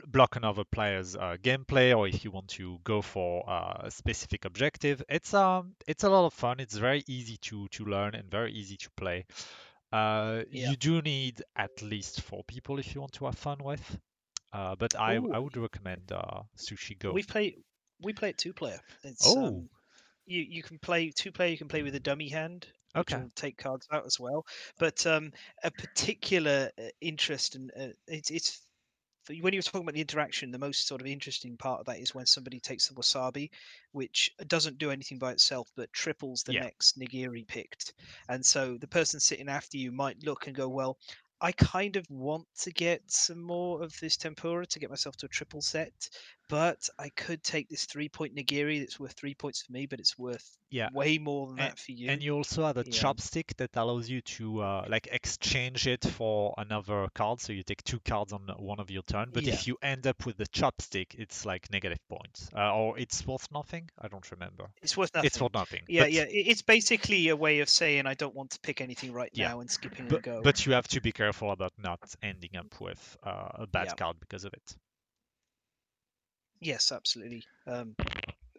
block another player's uh, gameplay or if you want to go for uh, a specific objective. It's um it's a lot of fun. It's very easy to to learn and very easy to play. Uh, Yeah. You do need at least four people if you want to have fun with. Uh, but I Ooh. I would recommend uh, Sushi Go. We play we play it two player. It's Oh. um, you you can play two player. You can play with a dummy hand, Okay. take cards out as well. But um, a particular uh, interest and uh, it's it's when you were talking about the interaction, the most sort of interesting part of that is when somebody takes the wasabi, which uh, doesn't do anything by itself but triples the Yeah. next nigiri picked. And so the person sitting after you might look and go, well. I kind of want to get some more of this tempura to get myself to a triple set, but I could take this three point nigiri that's worth three points for me, but it's worth Yeah. way more than that for you. And you also have a Yeah. chopstick that allows you to uh, like exchange it for another card. So you take two cards on one of your turn. But Yeah. if you end up with the chopstick, it's like negative points, uh, or it's worth nothing. I don't remember. it's worth nothing. It's worth nothing. yeah, but, yeah. It's basically a way of saying I don't want to pick anything right Yeah. now and skipping But, and go. but you have to be careful about not ending up with uh, a bad card because of it. Yes, absolutely. Um,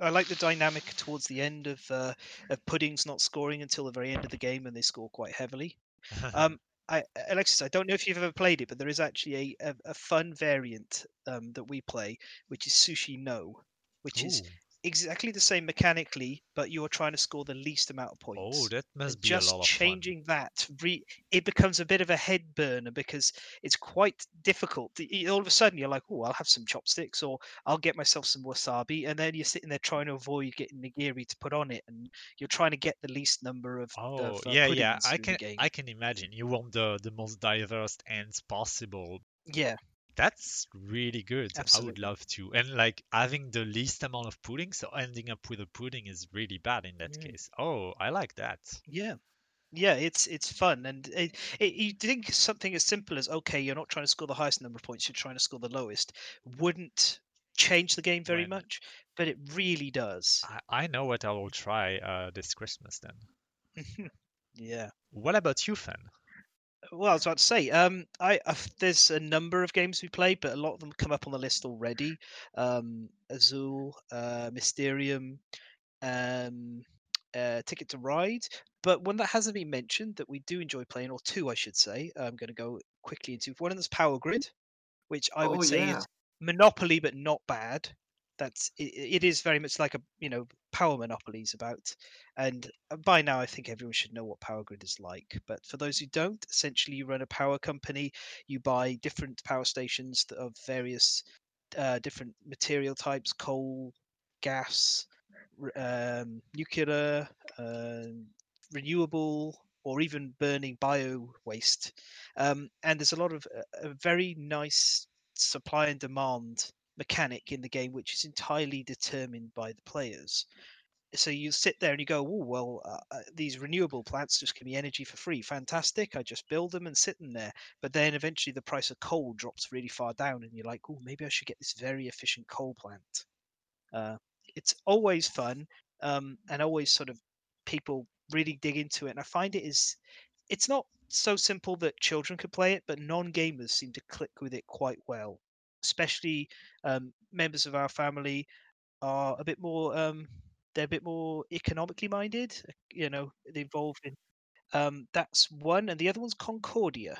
I like the dynamic towards the end of uh, of puddings not scoring until the very end of the game, and they score quite heavily. Um, I, Alexis, I don't know if you've ever played it, but there is actually a, a, a fun variant um, that we play, which is Sushi No, which is Ooh. Exactly the same mechanically, but you're trying to score the least amount of points. Oh, that And must be just a lot of changing that, re- it becomes a bit of a head burner because it's quite difficult. All of a sudden, you're like, "Oh, I'll have some chopsticks, or I'll get myself some wasabi," and then you're sitting there trying to avoid getting nigiri to put on it, and you're trying to get the least number of. fun. of, Oh, uh, yeah, yeah. I can. I can imagine. You want the the most diverse ends possible. Yeah, That's really good. Absolutely. I would love to. And like having the least amount of pudding, so ending up with a pudding is really bad in that case. Oh, I like that. yeah. Yeah, it's it's fun, and it, it, you think something as simple as okay, you're not trying to score the highest number of points, you're trying to score the lowest, wouldn't change the game very When- much, but it really does. I, I know what I will try uh, this Christmas then. yeah. What about you, Fen? Well, I was about to say, um, I uh, there's a number of games we played, but a lot of them come up on the list already. Um, Azul, uh, Mysterium, um, uh, Ticket to Ride. But one that hasn't been mentioned that we do enjoy playing, or two, I should say. I'm going to go quickly into one of them's Power Grid, which I would Oh, say yeah. is Monopoly, but not bad. That's it, it is very much like a you know power monopolies about and uh, by now i think everyone should know what power grid is like but for those who don't essentially you run a power company you buy different power stations of various uh, different material types coal gas um, nuclear um renewable or even burning bio waste um, and there's a lot of uh, a very nice supply and demand mechanic in the game which is entirely determined by the players so you sit there and you go, oh well, uh, uh, these renewable plants just give me energy for free. Fantastic! I just build them and sit in there. But then eventually the price of coal drops really far down, and you're like, oh, maybe I should get this very efficient coal plant. Uh, it's always fun, um, and always sort of people really dig into it. And I find it is, it's not so simple that children could play it, but non-gamers seem to click with it quite well. Especially um, members of our family are a bit more um, they're a bit more economically minded. You know, they involved in um, that's one, and the other one's Concordia,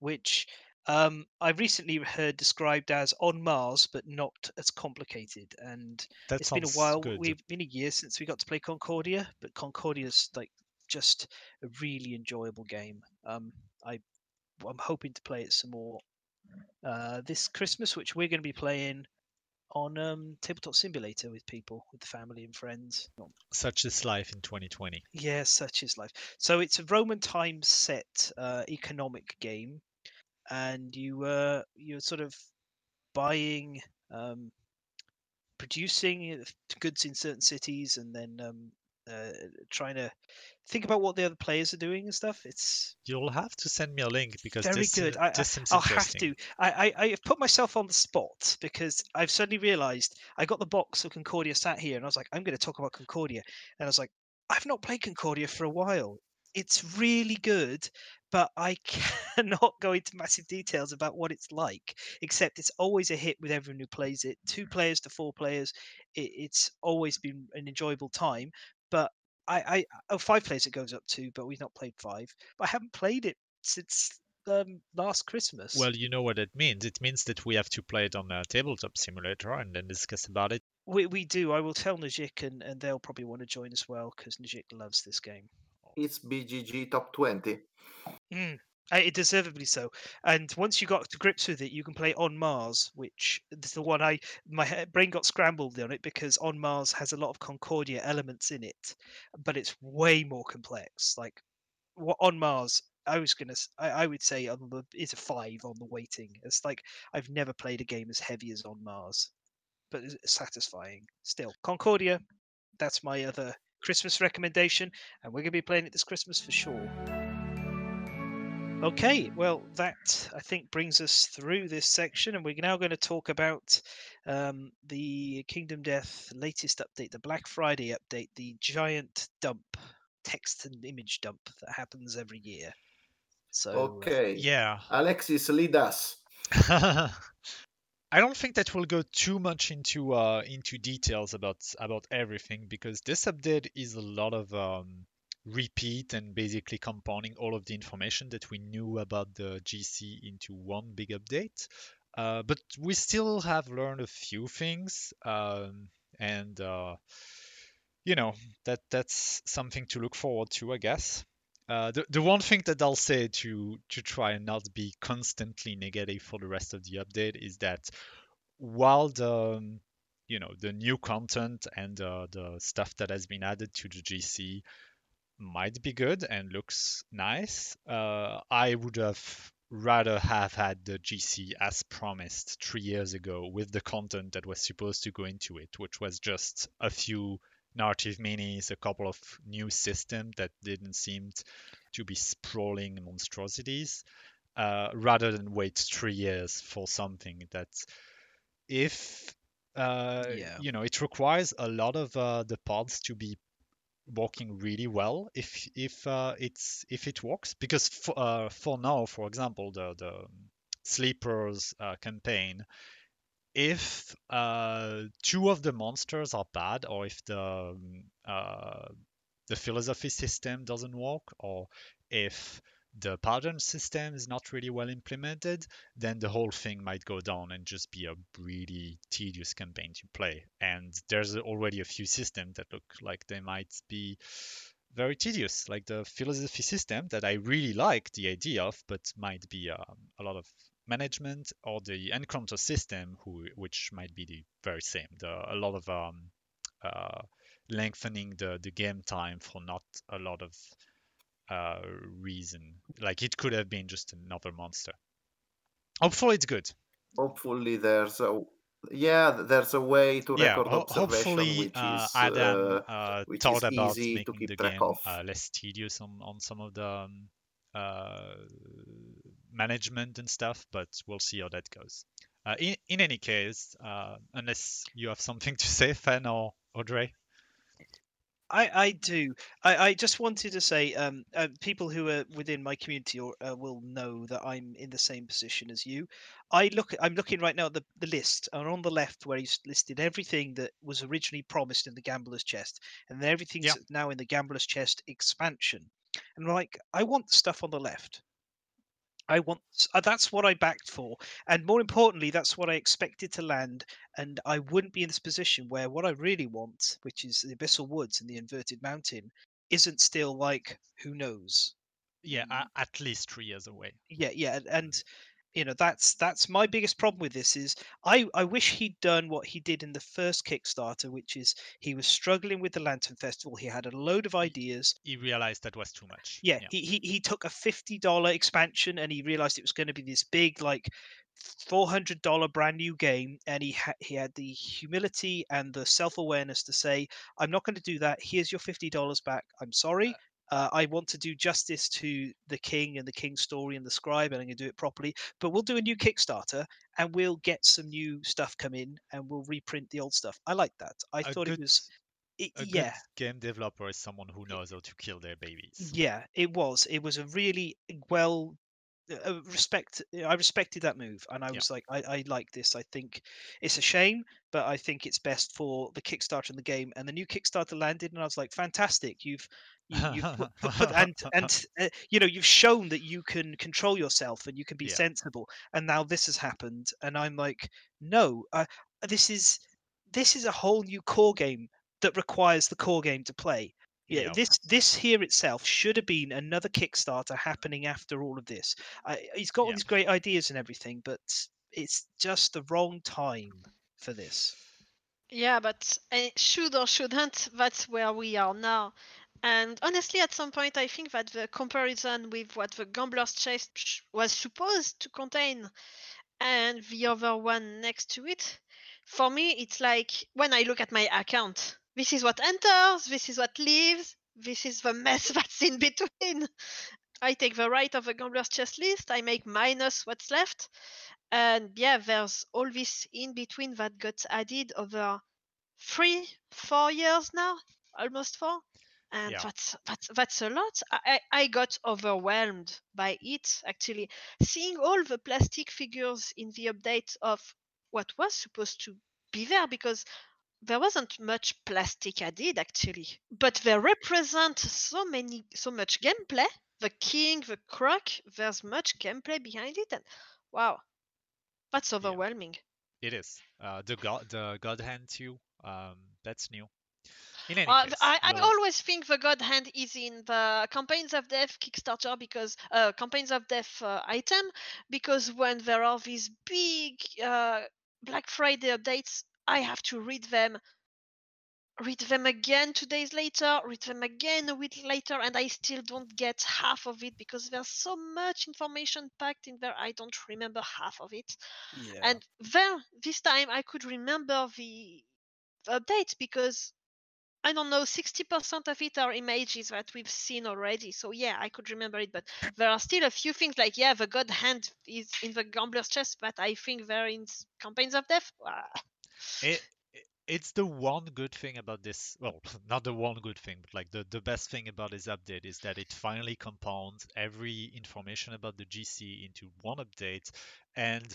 which um, I've recently heard described as on Mars, but not as complicated. And That it's been a while. good. We've been a year since we got to play Concordia, but Concordia's like just a really enjoyable game. Um, I I'm hoping to play it some more uh, this Christmas, which we're going to be playing on um, Tabletop Simulator with people, with family and friends. Such is life in 2020. Yeah, such is life. So it's a Roman times set uh, economic game, and you uh, you're sort of buying, um, producing uh, goods in certain cities, and then um, uh, trying to think about what the other players are doing and stuff. It's You'll have to send me a link because very this, good. uh, I, I, this seems I'll have to. I, I, I have put myself on the spot because I've suddenly realised I got the box of Concordia sat here, and I was like, I'm going to talk about Concordia, and I was like, I've not played Concordia for a while. It's really good, but I cannot go into massive details about what it's like. Except it's always a hit with everyone who plays it. Two players to four players, it, it's always been an enjoyable time. But I, I, oh, five players it goes up to, but we've not played five. But I haven't played it since um, last Christmas. Well, you know what it means. It means that we have to play it on a tabletop simulator and then discuss about it. we, we do. I will tell Najik, and, and they'll probably want to join as well because Najik loves this game. It's BGG top 20. Mm, Uh, it deservedly so. And once you got to grips with it, you can play On Mars, which is the one I my brain got scrambled on it because On Mars has a lot of Concordia elements in it, but it's way more complex. Like what On Mars, I was gonna, I would say on the is a five on the weighting. It's like I've never played a game as heavy as On Mars, but it's satisfying still. Concordia, that's my other Christmas recommendation, and we're gonna be playing it this Christmas for sure. Okay, well, that I think brings us through this section, and we're now going to talk about um, the Kingdom Death latest update, the Black Friday update, the giant dump, text and image dump that happens every year. So, uh, Okay. Yeah. Alexis, lead us. I don't think that we'll go too much into uh, into details about about everything because this update is a lot of um, repeat and basically compounding all of the information that we knew about the GC into one big update. Uh, but we still have learned a few things, um, and uh, you know that that's something to look forward to, I guess. Uh, the, the one thing that I'll say to to try and not be constantly negative for the rest of the update is that while the um, you know the new content and uh, the stuff that has been added to the GC might be good and looks nice, uh, I would have rather have had the GC as promised three years ago with the content that was supposed to go into it, which was just a few narrative minis, a couple of new systems that didn't seem to be sprawling monstrosities, uh, rather than wait three years for something that, if uh, Yeah. you know, it requires a lot of uh, the pods to be working really well if if uh, it's if it works. Because for, uh, for now for example the the sleepers uh, campaign if uh, two of the monsters are bad or if the um, uh, the philosophy system doesn't work or if the pattern system is not really well implemented, then the whole thing might go down and just be a really tedious campaign to play. And there's already a few systems that look like they might be very tedious, like the philosophy system that I really like the idea of, but might be um, a lot of management, or the encounter system, who, which might be the very same. The, a lot of um, uh, lengthening the, the game time for not a lot of uh, reason. Like it could have been just another monster. Hopefully, it's good. Hopefully, there's a yeah, there's a way to Yeah, record ho- observation, hopefully which uh, is Adam uh, uh, which thought is about easy to making the game of. uh, less tedious on, on some of the um, uh, management and stuff, but we'll see how that goes. Uh, in, in any case, uh, unless you have something to say, Fen or Audrey. I, I do. I, I just wanted to say, um, uh, people who are within my community or uh, will know that I'm in the same position as you. I look. I'm looking right now at the, the list, and on the left where he's listed everything that was originally promised in the Gambler's Chest, and everything's Yeah. now in the Gambler's Chest expansion. And like, I want the stuff on the left. I want uh, that's what I backed for, and more importantly, that's what I expected to land. And I wouldn't be in this position where what I really want, which is the Abyssal Woods and the Inverted Mountain, isn't still like who knows. Yeah, Mm. at least three years away. Yeah, yeah, and- and you know that's that's my biggest problem with this is I I wish he'd done what he did in the first Kickstarter, which is he was struggling with the Lantern Festival. He had a load of ideas. He realized that was too much. Yeah, He, he he took a fifty dollar expansion and he realized it was going to be this big like four hundred dollar brand new game, and he had he had the humility and the self awareness to say, "I'm not going to do that. Here's your fifty dollars back. I'm sorry." Uh, Uh, I want to do justice to the king and the king's story and the scribe, and I'm going to do it properly. But we'll do a new Kickstarter, and we'll get some new stuff come in, and we'll reprint the old stuff. I like that. I A thought good, it was, it, a yeah, game developer is someone who knows how to kill their babies. yeah, it was. It was a really well uh, respect. I respected that move, and I Yeah. was like, I, I like this. I think it's a shame, but I think it's best for the Kickstarter and the game. And the new Kickstarter landed, and I was like, fantastic. You've you, you've put, put, put and and uh, you know you've shown that you can control yourself and you can be Yeah. sensible. And now this has happened, and I'm like, no, uh, this is this is a whole new core game that requires the core game to play. Yeah, Yeah. this this here itself should have been another Kickstarter happening after all of this. I, he's got all Yeah. these great ideas and everything, but it's just the wrong time for this. Yeah, but uh, should or shouldn't, that's where we are now. And honestly, at some point, I think that the comparison with what the Gambler's Chest was supposed to contain and the other one next to it, for me, it's like when I look at my account, this is what enters, this is what leaves, this is the mess that's in between. I take the right of the Gambler's Chest list, I make minus what's left, and yeah, there's all this in between that got added over three, four years now, almost four. And Yeah. that's that's that's a lot. I, I got overwhelmed by it actually. Seeing all the plastic figures in the update of what was supposed to be there because there wasn't much plastic added actually. But they represent so many so much gameplay. The king, the croc, there's much gameplay behind it and wow. That's overwhelming. It is. Uh, the god, the God Hand too. Um, that's new. Uh, I, I always think the God Hand is in the Campaigns of Death Kickstarter because uh, Campaigns of Death uh, item because when there are these big uh, Black Friday updates, I have to read them, read them again two days later, read them again a week later, and I still don't get half of it because there's so much information packed in there. I don't remember half of it. Yeah. And then this time I could remember the updates because I don't know, 60% of it are images that we've seen already. So yeah, I could remember it, but there are still a few things like yeah, the God Hand is in the Gambler's chest, but I think they're in Campaigns of Death. It- it's the one good thing about this. Well, not the one good thing, but like the, the best thing about this update is that it finally compounds every information about the GC into one update. And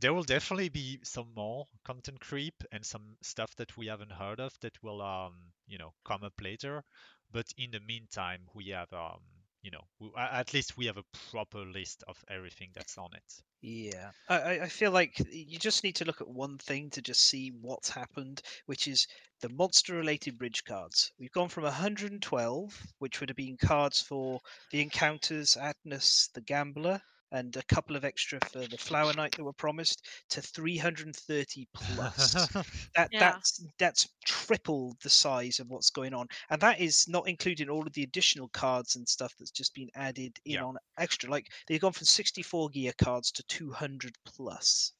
there will definitely be some more content creep and some stuff that we haven't heard of that will, um, you know, come up later. But in the meantime, we have, um, you know, w- a- at least we have a proper list of everything that's on it. Yeah, I, I- feel like you just need to look at one thing to just see what's happened, which is the monster-related bridge cards. We've gone from 112, which would have been cards for the encounters, Atlas, the Gambler, and a couple of extra for the Flower Knight that were promised, to 330 plus. that Yeah. that's that's triple the size of what's going on and that is not including all of the additional cards and stuff that's just been added in Yeah. on extra like they've gone from 64 gear cards to 200 plus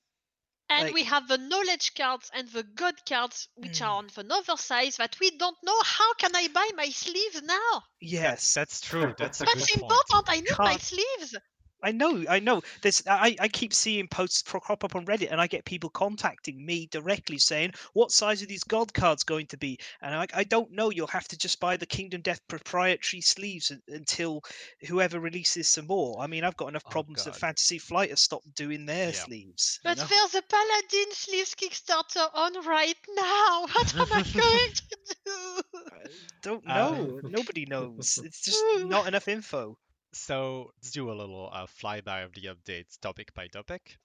And Like- we have the knowledge cards and the god cards, which Mm. are on another size that we don't know. How can I buy my sleeves now? yes That's true. That's a That's good point. important. I need my Can't- sleeves. I know, I know. There's, I, I keep seeing posts cro- crop up on Reddit, and I get people contacting me directly saying, "What size are these god cards going to be?" And I'm I don't know. You'll have to just buy the Kingdom Death proprietary sleeves until whoever releases some more. I mean, I've got enough Oh, problems that Fantasy Flight has stopped doing their Yeah. sleeves. you But know? there's a Paladin Sleeves Kickstarter on right now. What am I going to do? I don't Um, know. Nobody knows. It's just not enough info. So let's do a little uh, flyby of the updates, topic by topic.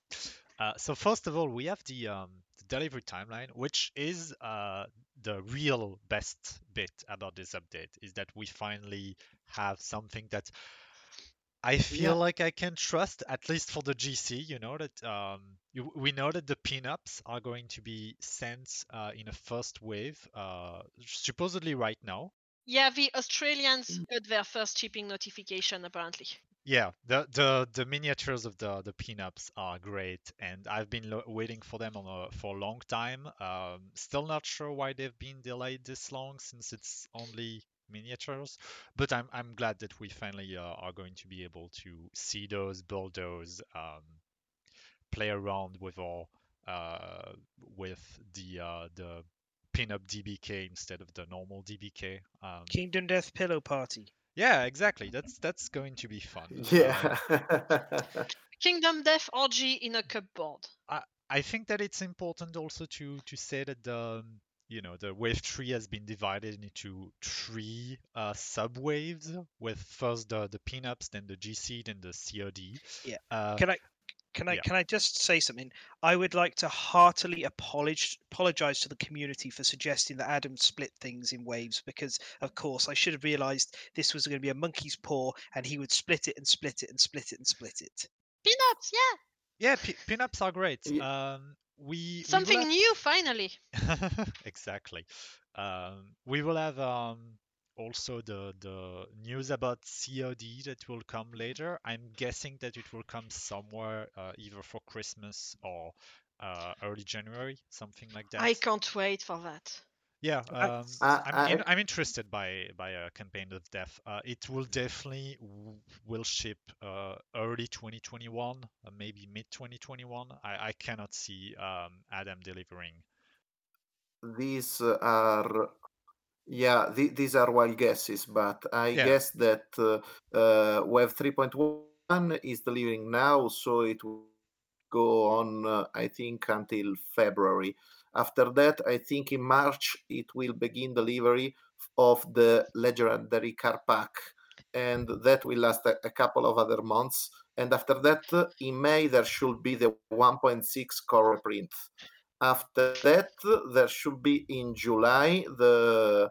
Uh, so first of all, we have the, um, the delivery timeline, which is uh, the real best bit about this update, is that we finally have something that I feel Yeah. like I can trust, at least for the GC. You know that um, you, we know that the pinups are going to be sent uh, in a first wave, uh, supposedly right now. Yeah, the Australians got their first shipping notification apparently. Yeah, the the the miniatures of the the pinups are great, and I've been lo- waiting for them on a, for a long time. Um, still not sure why they've been delayed this long, since it's only miniatures. But I'm I'm glad that we finally uh, are going to be able to see those, build those, um, play around with all uh, with the uh, the pinup DBK instead of the normal DBK. Um, Kingdom Death Pillow Party. yeah, exactly. That's that's going to be fun. Um, Yeah. Kingdom Death Orgy in a cupboard. I I think that it's important also to to say that the um, you know the wave three has been divided into three uh, sub waves with first the the pinups, then the GC, then the COD. Yeah. Uh, Can I can I yeah. can I just say something? I would like to heartily apologize apologize to the community for suggesting that Adam split things in waves because of course I should have realized this was going to be a monkey's paw and he would split it and split it and split it and split it. Peanuts, yeah. yeah, pi- pinups are great. Ye- Um, we we Something have- new finally. exactly. Um, we will have um, also the the news about COD that will come later. I'm guessing that it will come somewhere uh, either for Christmas or uh, early January, something like that. I can't wait for that. Yeah, I- um, I- I'm in, I'm interested by by a campaign of death. Uh, it will definitely w- will ship uh, early 2021, uh, maybe mid 2021. I, I cannot see um, Adam delivering. these are yeah th- these are wild guesses but i Yeah. guess that uh, uh, web 3.1 is delivering now so it will go on uh, i think until february. After that i think in march it will begin delivery of the legendary car pack and that will last a, a couple of other months. And after that uh, in may there should be the 1.6 core print after that there should be in july the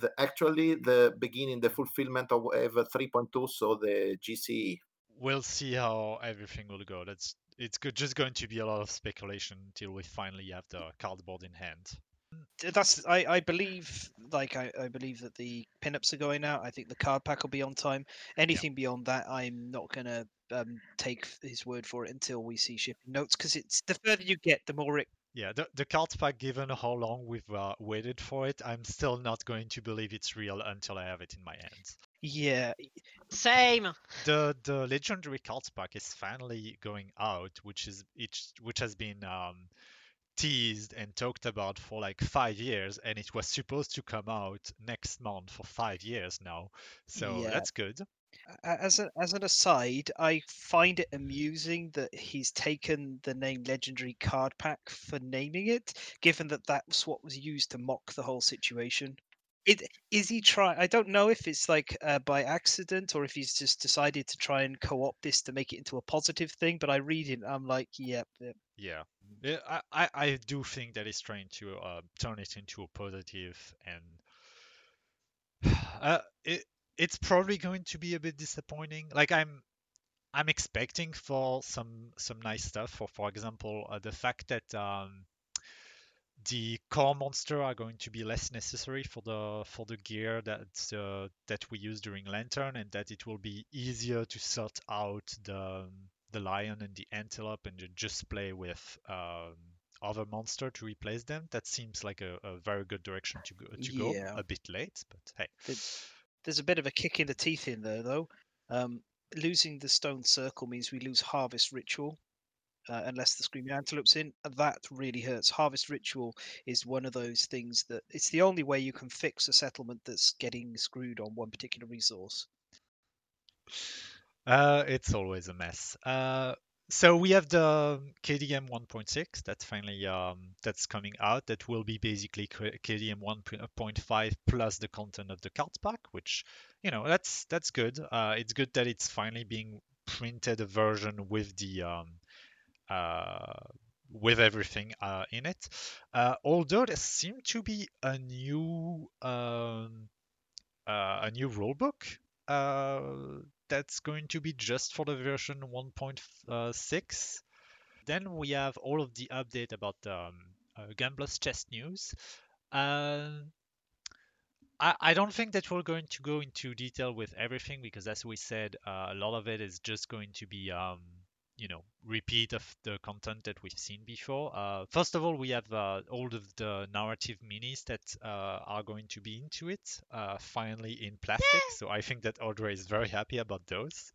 the actually the beginning the fulfillment of wave 3.2 so the gce we'll see how everything will go. That's it's good, just going to be a lot of speculation until we finally have the cardboard in hand. That's I, I believe like I, I believe that the pinups are going out. I think the card pack will be on time. Anything beyond that, I'm not gonna um, take his word for it until we see shipping notes because it's the further you get, the more it Yeah, the the card pack. Given how long we've uh, waited for it, I'm still not going to believe it's real until I have it in my hands. yeah Same. The the legendary card pack is finally going out, which is it which has been um, teased and talked about for like five years, and it was supposed to come out next month for five years now. So Yeah. that's good. As a, as an aside, I find it amusing that he's taken the name Legendary Card Pack for naming it, given that that's what was used to mock the whole situation. It, is he try? I don't know if it's like uh, by accident or if he's just decided to try and co-opt this to make it into a positive thing. But I read it, I'm like, yep. Yeah, Yeah, I, I, I do think that he's trying to uh, turn it into a positive, and uh, it it's probably going to be a bit disappointing. Like I'm I'm expecting for some some nice stuff. For for example, uh, the fact that um, the core monster are going to be less necessary for the for the gear that uh, that we use during Lantern, and that it will be easier to sort out the the lion and the antelope and just play with um, other monster to replace them. That seems like a, a very good direction to go. To go Yeah. a bit late, but hey. It- There's a bit of a kick in the teeth in there, though. Um, losing the stone circle means we lose harvest ritual. Uh, unless the screaming antelope's in, and that really hurts. Harvest ritual is one of those things that it's the only way you can fix a settlement that's getting screwed on one particular resource. Uh, it's always a mess. Uh, so we have the KDM 1.6 that's finally um, that's coming out. That will be basically KDM 1.5 plus the content of the card pack, which you know that's that's good. Uh, it's good that it's finally being printed a version with the um, uh, with everything uh, in it. Uh, although there seems to be a new um, uh, a new rulebook uh, that's going to be just for the version 1.6. Then we have all of the update about um, uh, Gambler's Chest news. Uh, I, I don't think that we're going to go into detail with everything because, as we said, uh, a lot of it is just going to be um, you know repeat of the content that we've seen before. Uh, first of all, we have uh, all of the narrative minis that uh, are going to be into it uh, finally in plastic. So I think that Audrey is very happy about those.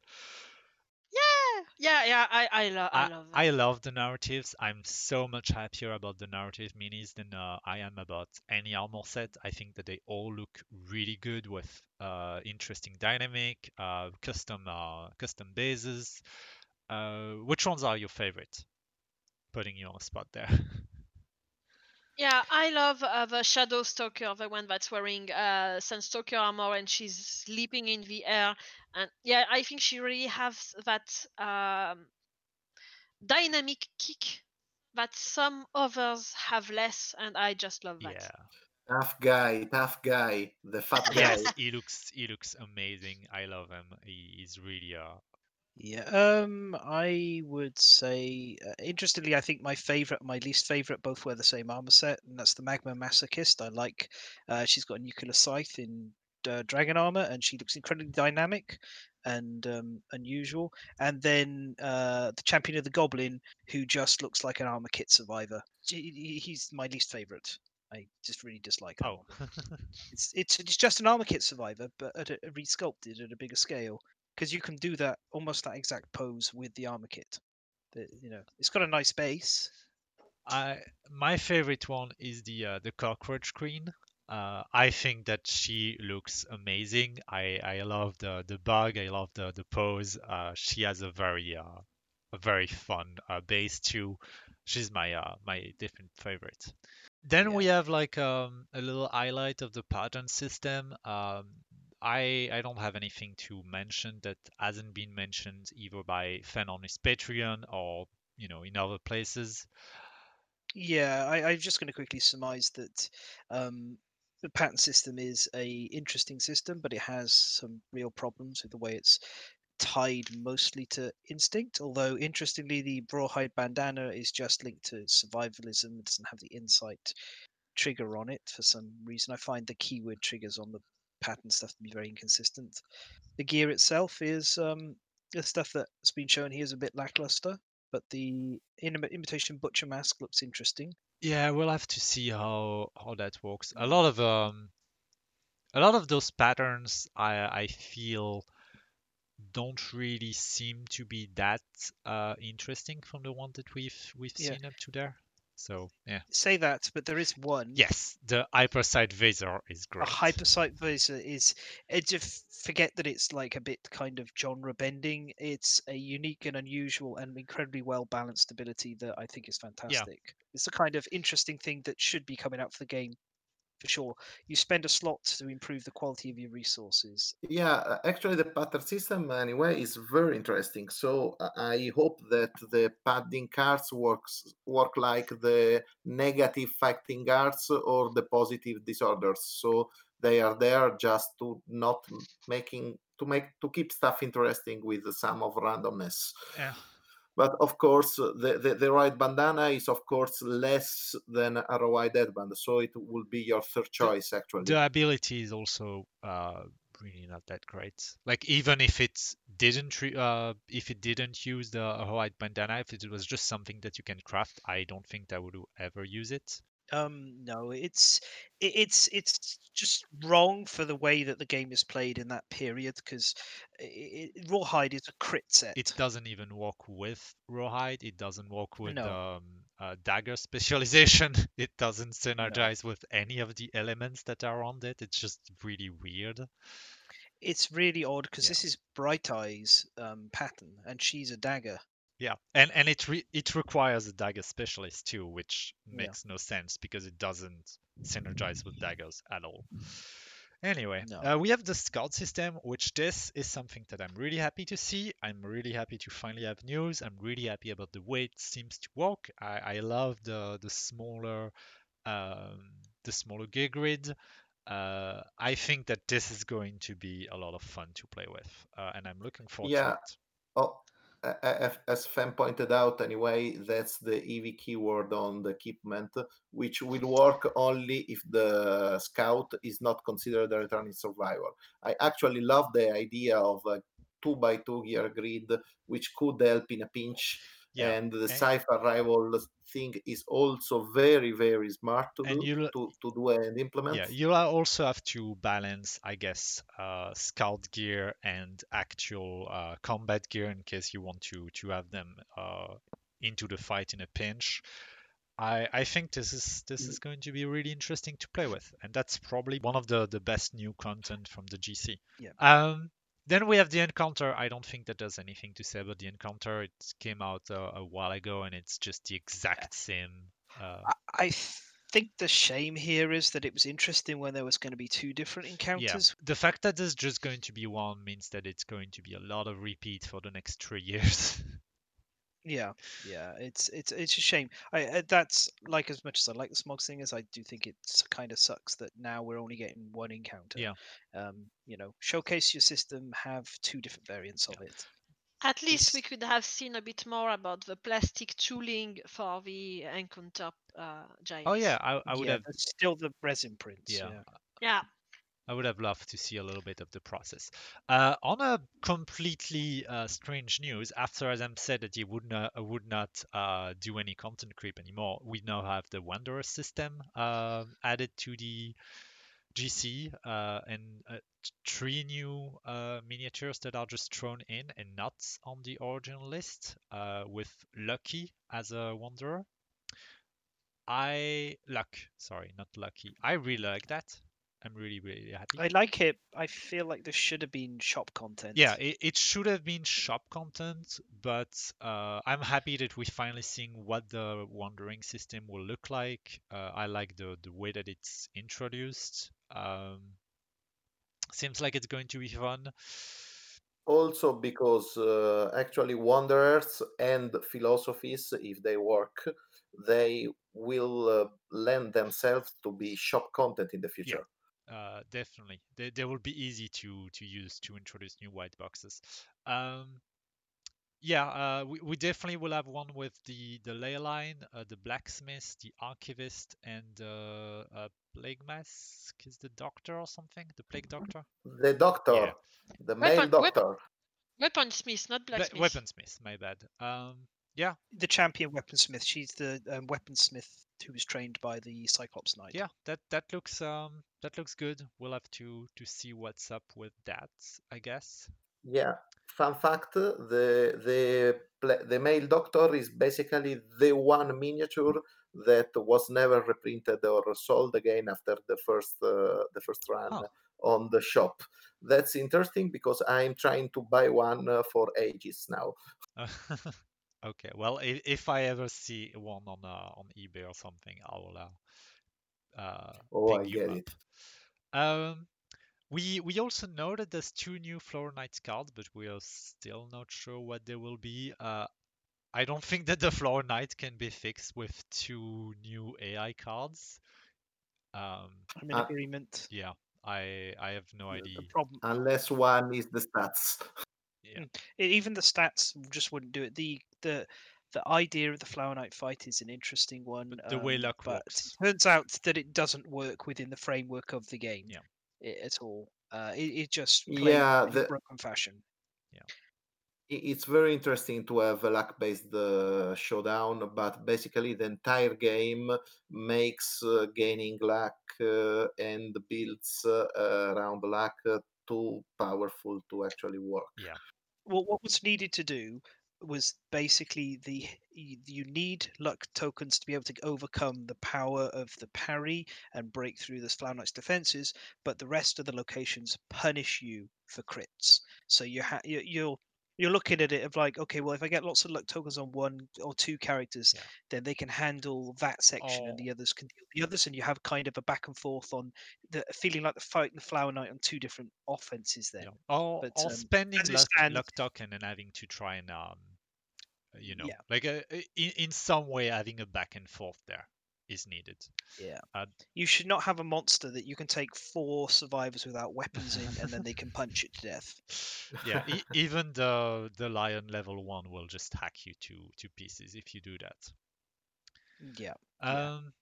Yeah, yeah, yeah. I I, lo- I, I love. I love the narratives. I'm so much happier about the narrative minis than uh, I am about any armor set. I think that they all look really good with uh, interesting dynamic, uh, custom uh, custom bases. Uh, which ones are your favorite? Putting you on the spot there. Yeah, I love uh, the Shadow Stalker, the one that's wearing uh, Sunstalker armor and she's leaping in the air. And yeah, I think she really has that um, dynamic kick that some others have less, and I just love that. yeah. Tough guy, tough guy, the fat guy. Yes, he looks he looks amazing. I love him. He, he's really uh Yeah, um, I would say, uh, interestingly, I think my favorite, my least favorite, both wear the same armor set, and that's the Magma Masochist. I like, uh, she's got a nuclear scythe in uh, dragon armor, and she looks incredibly dynamic and um, unusual. And then uh, the Champion of the Goblin, who just looks like an armor kit survivor. He- he- He's my least favorite. I just really dislike. oh. It's it's it's just an armor kit survivor, but at a, resculpted at a bigger scale. Because you can do that almost that exact pose with the armor kit. The, you know, it's got a nice base. I my favorite one is the uh, the cockroach queen. Uh, I think that she looks amazing. I, I love the, the bug. I love the the pose. Uh, she has a very uh, a very fun uh, base too. She's my uh, my different favorite. Then we have like um, a little highlight of the pattern system. Um, I I don't have anything to mention that hasn't been mentioned either by Fen on his Patreon or you know in other places. Yeah, I, I'm just going to quickly surmise that um, the pattern system is a interesting system, but it has some real problems with the way it's tied mostly to instinct. Although interestingly, the rawhide bandana is just linked to survivalism. It doesn't have the insight trigger on it for some reason. I find the keyword triggers on the pattern stuff to be very inconsistent. The gear itself is um, the stuff that's been shown here is a bit lackluster, but the imitation butcher mask looks interesting. Yeah, we'll have to see how how that works. A lot of um, a lot of those patterns I I feel don't really seem to be that uh interesting from the one that we've we've Yeah. seen up to there. So yeah. Say that, but there is one. Yes, the hypersight visor is great. A hypersight visor is it forget that it's like a bit kind of genre bending. It's a unique and unusual and incredibly well balanced ability that I think is fantastic. Yeah. It's a kind of interesting thing that should be coming out for the game for sure. You spend a slot to improve the quality of your resources. Yeah, actually, the pattern system anyway is very interesting. So uh, I hope that the padding cards works work like the negative fighting cards or the positive disorders. So they are there just to not making to make to keep stuff interesting with some of randomness. Yeah. But of course, uh, the, the, the right bandana is of course less than a right headband, so it will be your third choice actually. The ability is also uh really not that great. Like even if it didn't re- uh if it didn't use the white bandana, if it was just something that you can craft, I don't think I would ever use it. Um, no, it's it, it's it's just wrong for the way that the game is played in that period because Rawhide is a crit set. It doesn't even work with Rawhide. It doesn't work with No. um, uh, dagger specialization. It doesn't synergize with any of the elements that are on it. It's just really weird. It's really odd because Yeah. this is Bright Eyes um, pattern, and she's a dagger. Yeah, and and it re- it requires a dagger specialist too, which Yeah. makes no sense because it doesn't synergize with daggers at all. Anyway, No. uh, we have the scout system, which this is something that I'm really happy to see. I'm really happy to finally have news. I'm really happy about the way it seems to work. I, I love the the smaller um, the smaller gear grid. Uh, I think that this is going to be a lot of fun to play with, uh, and I'm looking forward to Yeah. it. Oh, a- a- as- Fen pointed out, anyway, that's the EV keyword on the equipment, which will work only if the scout is not considered a returning survivor. I actually love the idea of a two by two gear grid, which could help in a pinch. Yeah, and the and- cipher rival thing is also very, very smart to And do, you'll- to, to do and implement. Yeah, you'll also have to balance, I guess, uh, scout gear and actual uh, combat gear in case you want to to have them uh, into the fight in a pinch. I I think this is this is going to be really interesting to play with, and that's probably one of the the best new content from the GC. Yeah. Um. Then we have the encounter. I don't think that there's anything to say about the encounter. It came out uh, a while ago, and it's just the exact same. Uh, I, I think the shame here is that it was interesting when there was going to be two different encounters. Yeah. The fact that there's just going to be one means that it's going to be a lot of repeat for the next three years. Yeah, yeah, it's it's it's a shame. I uh, that's like as much as I like the smog singers, I do think it's kind of sucks that now we're only getting one encounter. Yeah. Um, you know, showcase your system, have two different variants of it. At least we could have seen a bit more about the plastic tooling for the encounter uh, giants. oh yeah, I, I would yeah, have there's still the resin prints. yeah, Yeah. Yeah. I would have loved to see a little bit of the process. Uh, on a completely uh, strange news, after Adam said that he would not would not uh, do any content creep anymore, we now have the Wanderer system uh, added to the GC uh, and uh, three new uh, miniatures that are just thrown in and not on the original list, with Lucky as a Wanderer. I luck, sorry, not lucky. I really like that. I'm really really happy. I like it. I feel like there should have been shop content. Yeah, it, it should have been shop content, but uh, I'm happy that we're finally seeing what the wandering system will look like. Uh, I like the the way that it's introduced. Um, seems like it's going to be fun. also because uh, actually wanderers and philosophies if they work they will uh, lend themselves to be shop content in the future Uh, definitely, they, they will be easy to to use to introduce new white boxes. Um, yeah, uh, we, we definitely will have one with the the ley line, uh, the blacksmith, the archivist, and uh, uh, plague mask is the doctor or something, the plague doctor. the doctor Yeah. the male Weapon- weapon- doctor Weaponsmith, not Bla- blacksmith. weaponsmith, my bad. Um, yeah, The champion weaponsmith. She's the um, weaponsmith who was trained by the Cyclops Knight. yeah, that that looks um that looks good. We'll have to to see what's up with that, I guess. yeah fun fact the the the male doctor is basically the one miniature that was never reprinted or sold again after the first uh, the first run Huh. on the shop that's interesting because i'm trying to buy one uh, for ages now okay, well, if, if I ever see one on uh, on eBay or something, I'll uh, uh, oh i you get up. it Um, we we also know that there's two new Flower Knights cards, but we are still not sure what they will be. Uh, I don't think that the Flower Knight can be fixed with two new AI cards. Um, I'm in Uh, agreement. yeah, I I have no The- idea. The problem, unless one is the stats Yeah. e- even the stats just wouldn't do it. The the the idea of the Flower Knight fight is an interesting one. But the way um, luck but works. it turns out that it doesn't work within the framework of the game. Yeah. at all. Uh, it, it just Yeah, in the- broken fashion. Yeah. it's very interesting to have a luck based uh, showdown but basically the entire game makes uh, gaining luck uh, and builds uh, around luck uh, too powerful to actually work Yeah. Well, what was needed to do was basically the you need luck tokens to be able to overcome the power of the parry and break through the Flower Knight's defenses, but the rest of the locations punish you for crits. So you ha- you, you're you're looking at it of like, okay, well, if I get lots of luck tokens on one or two characters, Yeah. then they can handle that section, and Oh. the others can deal the others, and you have kind of a back and forth on the feeling like the fight and the Flower Knight on two different offenses. Then, Yeah. Or, But, or um, spending luck, stands- luck token and having to try and um, you know, Yeah. like uh, uh, in in some way having a back and forth there is needed. yeah, Uh, you should not have a monster that you can take four survivors without weapons in, and then they can punch it to death. yeah, e- even the the lion level one will just hack you to to pieces if you do that. Yeah. Yeah. Um,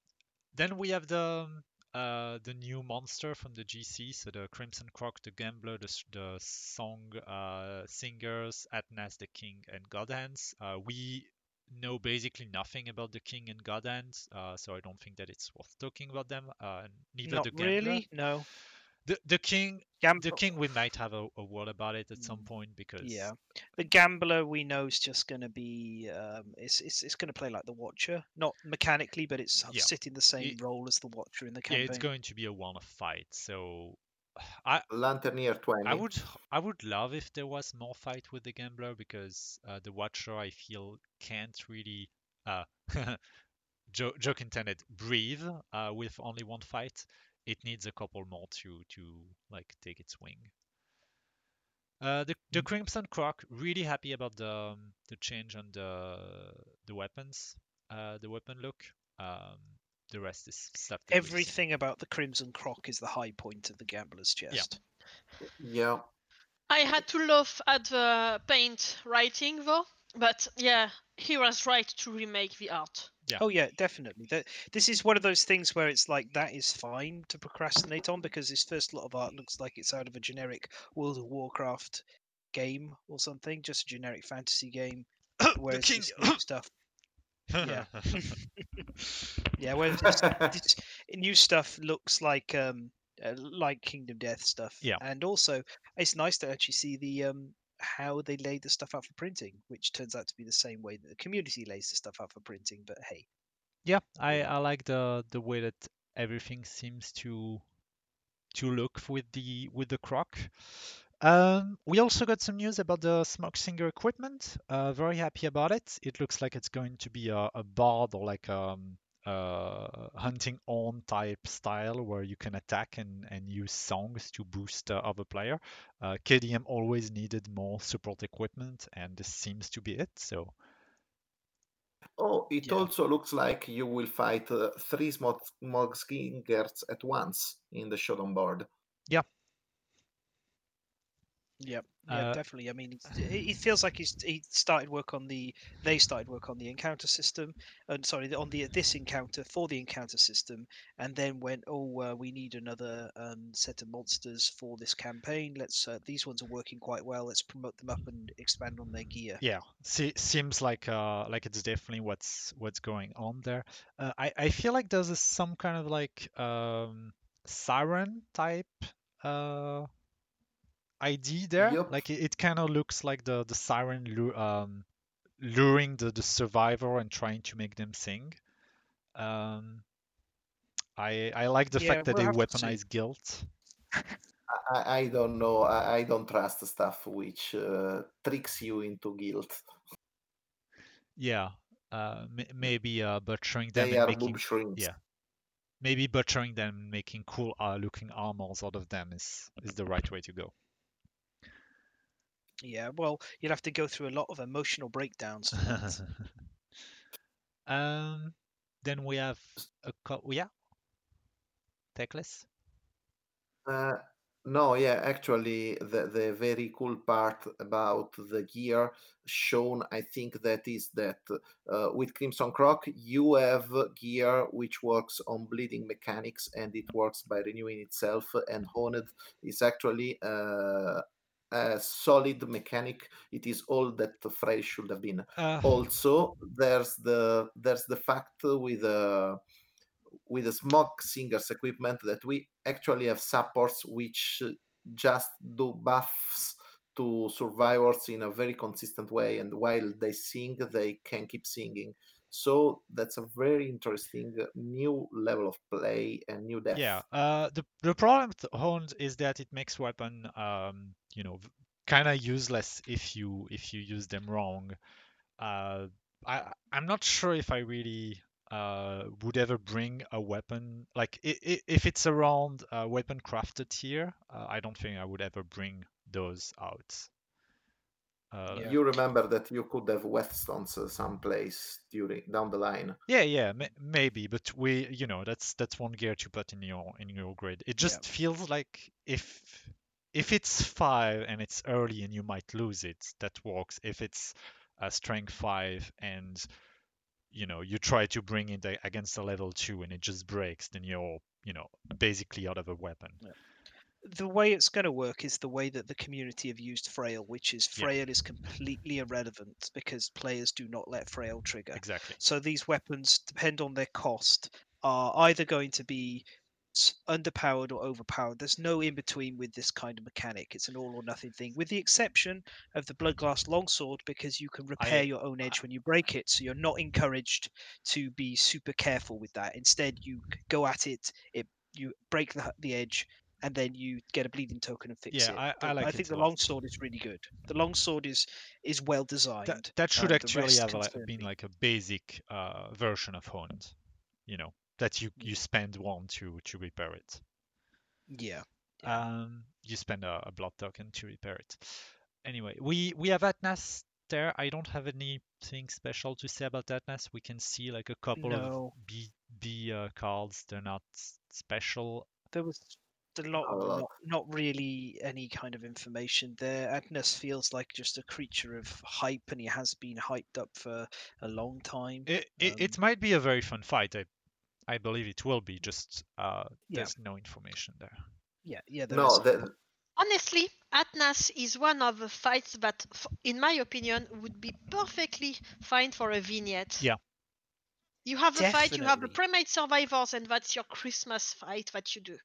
then we have the um, uh, the new monster from the GC, so the Crimson Croc, the Gambler, the, the Song uh, Singers, Atnas, the King, and Godhands. Uh, we know basically nothing about the King and Godhands, uh, so I don't think that it's worth talking about them. Uh, neither Not the Gambler. really. No. The the King, Gam- the King, we might have a, a word about it at some Mm, point because Yeah. The gambler we know is just going to be um, it's it's, it's going to play like the Watcher, not mechanically, but it's Yeah. sitting the same It- role as the Watcher in the campaign. yeah, it's going to be a one-off fight. So I Lanternier 20 I would I would love if there was more fight with the gambler because uh, the watcher I feel can't really uh jo- joke intended breathe uh, with only one fight. It needs a couple more to to like take its wing. Uh, the the Crimson Croc really happy about the um, the change on the the weapons, uh, the weapon look. Um, the rest is stuff. that we've. Everything about the Crimson Croc is the high point of the gambler's chest. Yeah. yeah I had to laugh at the paint writing though, but yeah, he was right to remake the art. Yeah. Oh yeah, definitely. That this is one of those things where it's like that is fine to procrastinate on because this first lot of art looks like it's out of a generic World of Warcraft game or something, just a generic fantasy game. Whereas king. this new stuff, yeah. yeah, whereas this, this new stuff looks like um uh, like Kingdom Death stuff. Yeah. and also it's nice to actually see the um how they laid the stuff out for printing, which turns out to be the same way that the community lays the stuff out for printing. But hey, Yeah, I, I like the the way that everything seems to to look with the with the croc. Um, we also got some news about the Smog Singer equipment. Uh, very happy about it. It looks like it's going to be a, a bard or like um uh hunting on type style where you can attack and, and use songs to boost uh, other player. Uh, KDM always needed more support equipment, and this seems to be it. So oh it Yeah. also looks like you will fight uh, three smog singers at once in the showdown board Yep. Yeah, Uh, definitely. I mean, it, feels like he's he started work on the they started work on the encounter system, and sorry, on the this encounter for the encounter system, and then went, oh, uh, we need another um, set of monsters for this campaign. Let's uh, these ones are working quite well. Let's promote them up and expand on their gear. Yeah, se- seems like uh like it's definitely what's what's going on there. Uh, I I feel like there's a, some kind of like um siren type uh ID there. Yup. Like it, it kind of looks like the the siren lu- um luring the the survivor and trying to make them sing. Um, I I like the Yeah, fact that we'll they have to see. weaponize guilt. I, I don't know. I, I don't trust stuff which uh, tricks you into guilt. Yeah. Uh, m- maybe uh butchering them They and are making boob yeah. maybe butchering them making cool uh, looking armors out of them is is the right way to go. Yeah, well, you'll have to go through a lot of emotional breakdowns. um, then we have a co- yeah, Teclis. Uh, no, yeah, actually, the, the very cool part about the gear shown, I think that is that uh, with Crimson Croc, you have gear which works on bleeding mechanics and it works by renewing itself. And Honed is actually uh, a solid mechanic. It is all that Frail should have been. Uh, Also, there's the there's the fact with uh, with the smog singers equipment that we actually have supports which just do buffs to survivors in a very consistent way and while they sing they can keep singing so that's a very interesting uh, new level of play and new depth yeah. Uh, the the problem with horns is that it makes weapon um you know kind of useless if you if you use them wrong. Uh, I I'm not sure if I really uh would ever bring a weapon like if it's around uh, weapon crafted here. Uh, I don't think I would ever bring those out. Uh, Yeah. you remember that you could have whetstones uh, someplace during down the line Yeah, yeah, may- maybe, but we, you know, that's that's one gear to put in your in your grid. It Yeah. just feels like if if it's five and it's early and you might lose it, that works. If it's a strength five and you know you try to bring it against a level two and it just breaks, then you're you know basically out of a weapon. The way it's going to work is the way that the community have used Frail, which is Yeah. Frail is completely irrelevant because players do not let Frail trigger. Exactly. So these weapons depend on their cost are either going to be underpowered or overpowered. There's no in between with this kind of mechanic. It's an all or nothing thing, with the exception of the Bloodglass Longsword because you can repair your own edge when you break it. So you're not encouraged to be super careful with that. Instead, you go at it, it you break the, the edge, and then you get a bleeding token and fix Yeah, it. I- I like I think the lot. longsword is really good. The longsword is is well designed. That that should uh, actually have like, been like a basic uh, version of Honed, you know, that you you spend one to to repair it. Yeah. Yeah. Um, you spend a, a blood token to repair it. Anyway, we we have Atnas there. I don't have anything special to say about Atnas. We can see like a couple No. of B B uh, cards. They're not special. there was a lot Not a not, not really any kind of information there. Atnas feels like just a creature of hype, and he has been hyped up for a long time. It, it, Um, it might be a very fun fight. I I believe it will be. Just uh, Yeah. there's no information there. Yeah, yeah. there no is- the, Honestly, Atnas is one of the fights that, in my opinion, would be perfectly fine for a vignette. Yeah. You have a fight, you have the Definitely. Primate Survivors, and that's your Christmas fight that you do.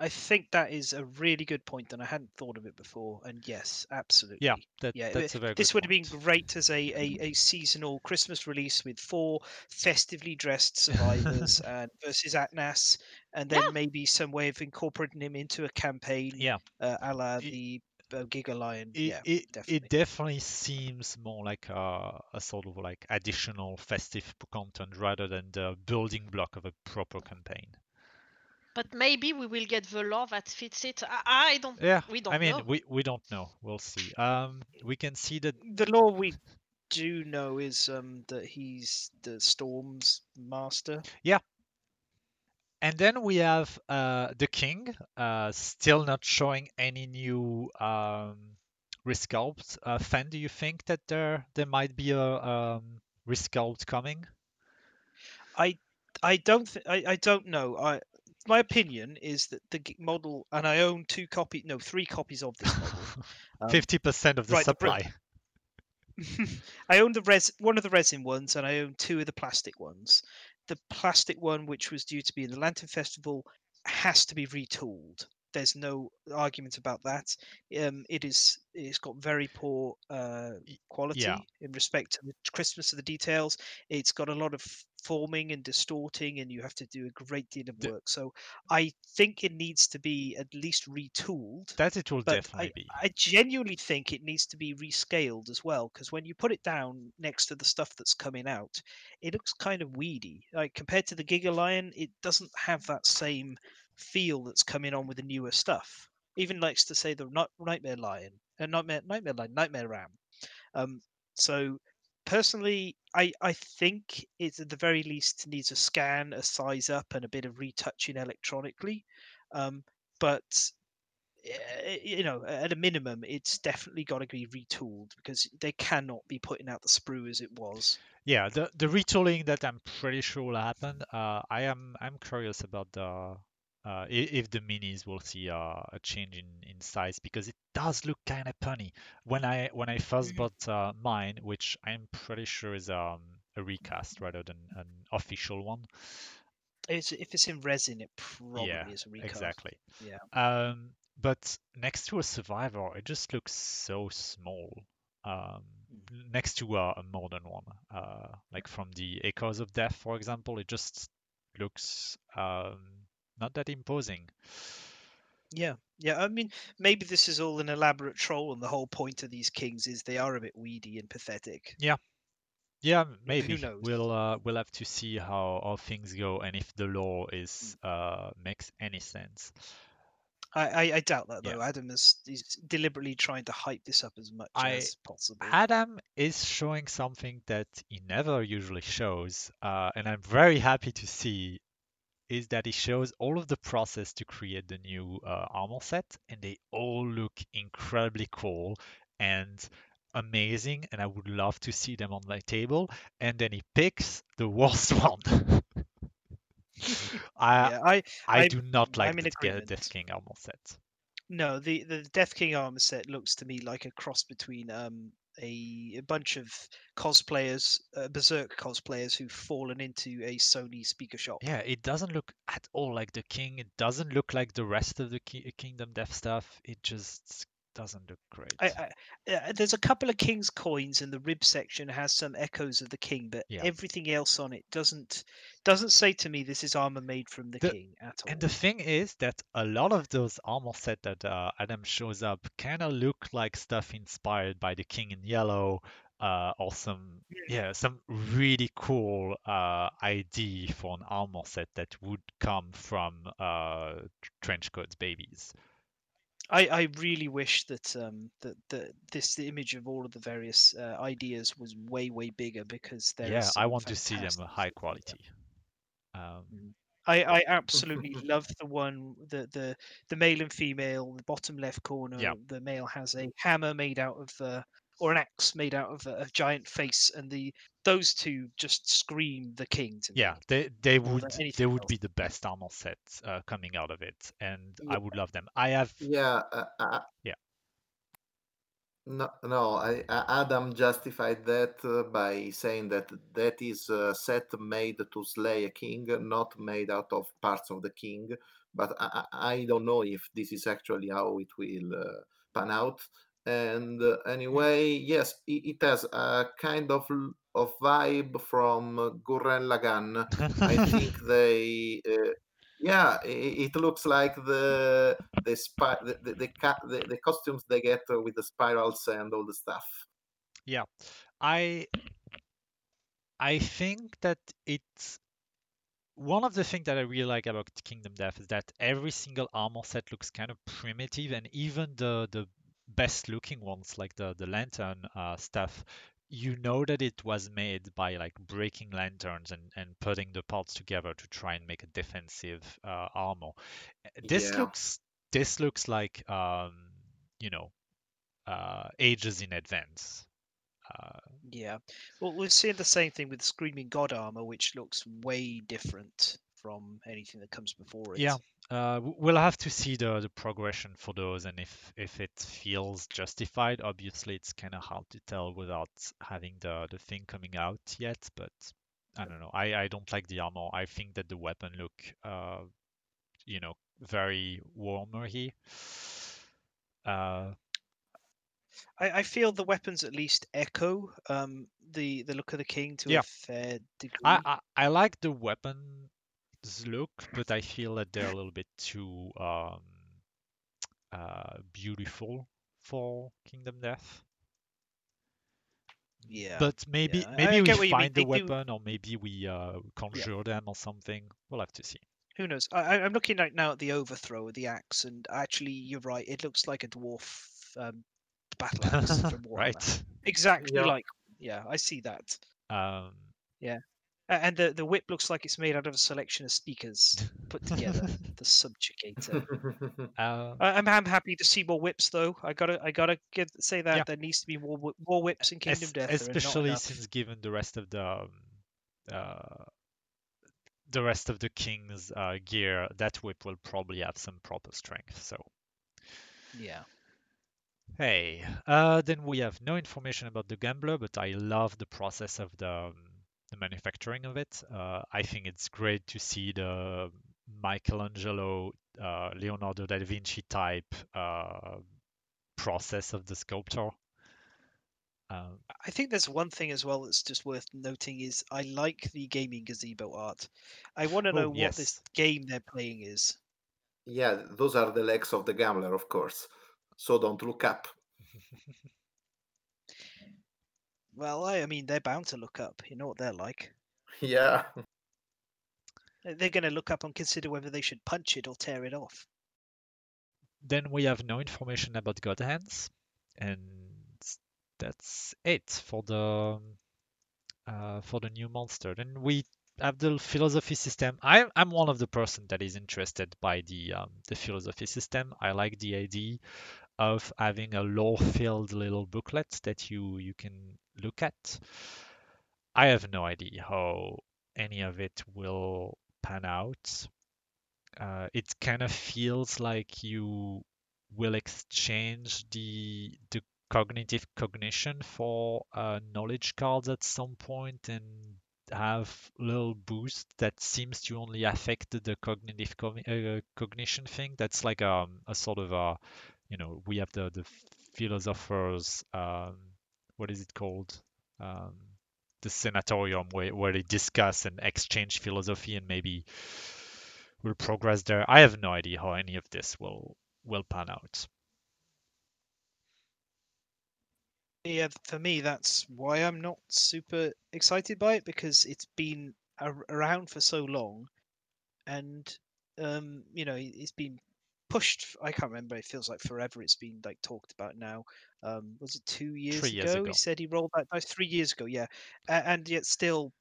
I think that is a really good point, and I hadn't thought of it before. And yes, absolutely. Yeah, that, Yeah, that's a very This would have been great as a, a, a seasonal Christmas release with four festively dressed survivors and versus Atnas, and then Yeah. maybe some way of incorporating him into a campaign, Yeah. uh, a la the uh, Giga Lion. it, yeah, it, definitely. it definitely seems more like a, a sort of like additional festive content rather than the building block of a proper campaign. But maybe we will get the law that fits it. I, I don't. Yeah, We don't I mean, know. we, we don't know. We'll see. Um, we can see that. the law we do know is um, that he's the Storm's master. Yeah. And then we have uh, the king, uh, still not showing any new um, resculpt. Uh, Fen, do you think that there there might be a um, resculpt coming? I I don't th- I, I don't know. I my opinion is that the model, and I own two copy, no, three copies of this model. Um, Fifty percent of the right, the supply. I own the res one of the resin ones, and I own two of the plastic ones. The plastic one, which was due to be in the Lantern Festival, has to be retooled. There's no argument about that. Um, it is. It's got very poor uh, quality yeah. in respect to the Christmas of the details. It's got a lot of forming and distorting, and you have to do a great deal of work. So I think it needs to be at least retooled. That it will definitely I, be. I genuinely think it needs to be rescaled as well because when you put it down next to the stuff that's coming out, it looks kind of weedy. Like compared to the Giga Lion, it doesn't have that same feel that's coming on with the newer stuff. Even likes to say the Night- Nightmare Lion, uh, Nightmare Nightmare Lion, Nightmare Ram. Um, so personally, I I think it at the very least needs a scan, a size up, and a bit of retouching electronically. Um, but you know, at a minimum, it's definitely got to be retooled because they cannot be putting out the sprue as it was. Yeah, the the retooling that I'm pretty sure will happen. Uh, I am I'm curious about the uh, if the minis will see uh, a change in in size because it does look kind of punny. When I when I first Mhm. bought uh, mine, which I'm pretty sure is um, a recast rather than an official one. It's, if it's in resin, it probably yeah, is a recast. exactly. Yeah. Um, but next to a survivor, it just looks so small. Um, Mm. next to a, a modern one, uh, like from the Echoes of Death, for example, it just looks um, not that imposing. Yeah, yeah. I mean, maybe this is all an elaborate troll, and the whole point of these kings is they are a bit weedy and pathetic. Yeah, yeah. maybe Who knows? we'll uh, we'll have to see how, all things go and if the law is uh, makes any sense. I, I, I doubt that Yeah. though. Adam is he's deliberately trying to hype this up as much I- as possible. Adam is showing something that he never usually shows, uh, and I'm very happy to see is that he shows all of the process to create the new uh, armor set, and they all look incredibly cool and amazing, and I would love to see them on my table. And then he picks the worst one. I yeah, I I I'm- do not like the agreement. Death King armor set. no the the Death King armor set looks to me like a cross between um a, a bunch of cosplayers, uh, berserk cosplayers who've fallen into a Sony speaker shop. Yeah, it doesn't look at all like the king. It doesn't look like the rest of the ki- Kingdom Death stuff. It just doesn't look great. I, I, uh, there's a couple of king's coins and the rib section has some echoes of the king but Yeah. everything else on it doesn't doesn't say to me this is armor made from the, The- king at all And the thing is that a lot of those armor set that uh, Adam shows up kind of look like stuff inspired by the King in Yellow, uh, or some yeah some really cool uh, ID for an armor set that would come from uh, trench coats babies. I, I really wish that um that, that this the image of all of the various uh, ideas was way way bigger because there yeah, I want to see them high quality. Um, I, I absolutely love the one the the the male and female the bottom left corner Yeah. the male has a hammer made out of uh, or an axe made out of a, a giant face and the those two just scream the king to me. Yeah, they they would they would else. be the best armor set uh, coming out of it, and Yeah. I would love them. I have Yeah. Uh, uh, Yeah. No, no. I, uh, Adam justified that uh, by saying that that is a set made to slay a king, not made out of parts of the king. But I, I I don't know if this is actually how it will uh, pan out. And uh, anyway, yes, it, it has a kind of of vibe from uh, Gurren Lagann. I think they, uh, yeah, it, it looks like the the, spi- the, the, the, the the costumes they get uh, with the spirals and all the stuff. Yeah, I I think that it's one of the things that I really like about Kingdom Death is that every single armor set looks kind of primitive, and even the the best looking ones, like the the lantern uh, stuff, you know that it was made by like breaking lanterns and and putting the parts together to try and make a defensive uh, armor. This Yeah. looks this looks like um, you know uh, ages in advance. Uh, Yeah. Well, we're seeing the same thing with Screaming God armor, which looks way different from anything that comes before it. Yeah. Uh, we'll have to see the, the progression for those and if, if it feels justified. Obviously, it's kind of hard to tell without having the, the thing coming out yet, but I don't know. I, I don't like the armor. I think that the weapon look, uh, you know, very warmer-y. Uh, I, I feel the weapons at least echo um, the the look of the king to Yeah. a fair degree. I, I, I like the weapons look, but I feel that they're a little bit too um, uh, beautiful for Kingdom Death. yeah. But maybe I- I maybe we you find the They do- weapon, or maybe we uh, conjure them or something. We'll have to see. Who knows? I, I- I'm looking right now at the overthrow of the axe, and actually, you're right. It looks like a dwarf um, battle axe from Warhammer. right? Exactly Yeah. like. Yeah, I see that. Um, A- And the, the whip looks like it's made out of a selection of speakers put together. the subjugator. uh, I- I'm, I'm happy to see more whips though. I gotta I gotta give, say that Yeah. there needs to be more more whips in Kingdom es- Death. there are not especially since given the rest of the um, uh, the rest of the king's uh, gear, that whip will probably have some proper strength. So Yeah. Hey, uh, then we have no information about the gambler, but I love the process of the, um, the manufacturing of it. Uh, I think it's great to see the Michelangelo, uh, Leonardo da Vinci type uh, process of the sculptor. Um, I think there's one thing as well that's just worth noting is I like the gaming gazebo art. I want to Oh, know what this game they're playing is. Yeah, those are the legs of the gambler, of course. So don't look up. Well, I, I mean, they're bound to look up. You know what they're like. Yeah. They- They're going to look up and consider whether they should punch it or tear it off. Then we have no information about God Hands, and that's it for the uh, for the new monster. Then we have the philosophy system. I'm I'm one of the person that is interested by the um, the philosophy system. I like the idea of having a lore-filled little booklet that you you can look at. I have no idea how any of it will pan out. Uh, it kind of feels like you will exchange the the cognitive cognition for uh, knowledge cards at some point and have little boost that seems to only affect the cognitive cogni- uh, cognition thing. That's like um, a sort of a, you know, we have the the philosophers. Um, what is it called? Um, the sanatorium where, where they discuss and exchange philosophy and maybe will progress there. I have no idea how any of this will will pan out. Yeah, for me, that's why I'm not super excited by it because it's been ar- around for so long, and um, you know, it's been pushed. I can't remember. It feels like forever. It's been like talked about now. Um, was it two years Three years ago? ago. He said he rolled that dice three years ago. Yeah, and yet still,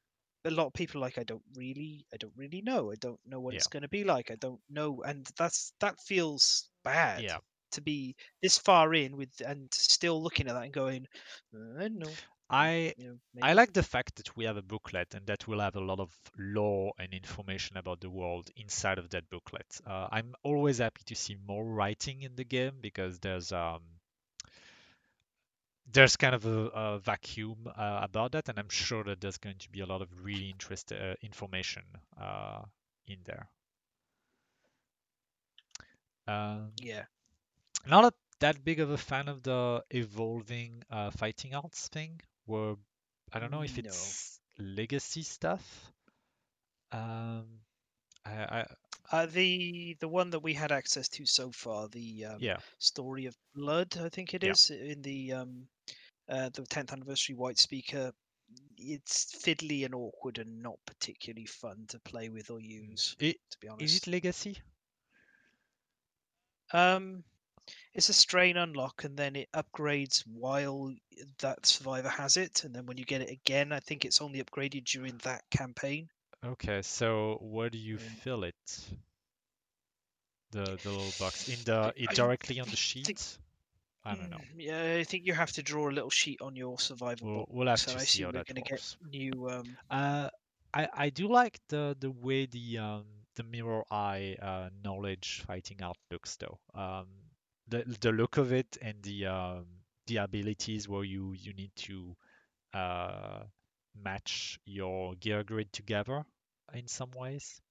a lot of people are like I don't really, I don't really know. I don't know what it's going to be like. I don't know, and that's that feels bad Yeah. to be this far in with and still looking at that and going, "Uh, I don't know. I You know, I like the fact that we have a booklet and that we'll have a lot of lore and information about the world inside of that booklet. Uh, I'm always happy to see more writing in the game because there's um there's kind of a, a vacuum uh, about that, and I'm sure that there's going to be a lot of really interesting uh, information uh, in there. Um, Yeah. not a, that big of a fan of the evolving uh, fighting arts thing. Where I don't know if No. it's legacy stuff. Um, I, I Uh, the the one that we had access to so far, the um, yeah story of blood, I think it is Yeah. in the um, uh, the 10th anniversary white speaker. It's fiddly and awkward and not particularly fun to play with or use. I- To be honest, is it legacy? um, it's a strain unlock and then it upgrades while that survivor has it, and then when you get it again, I think it's only upgraded during that campaign. Okay, so where do you fill it? The the little box in the it directly on the think- sheet? I don't know. Mm, Yeah, I think you have to draw a little sheet on your survivor We'll box. we'll have and to I see how we're that going to works. get new. Um, Uh, I I do like the the way the um the mirror eye uh knowledge fighting out looks though. Um, the the look of it and the um the abilities where you you need to uh match your gear grid together in some ways.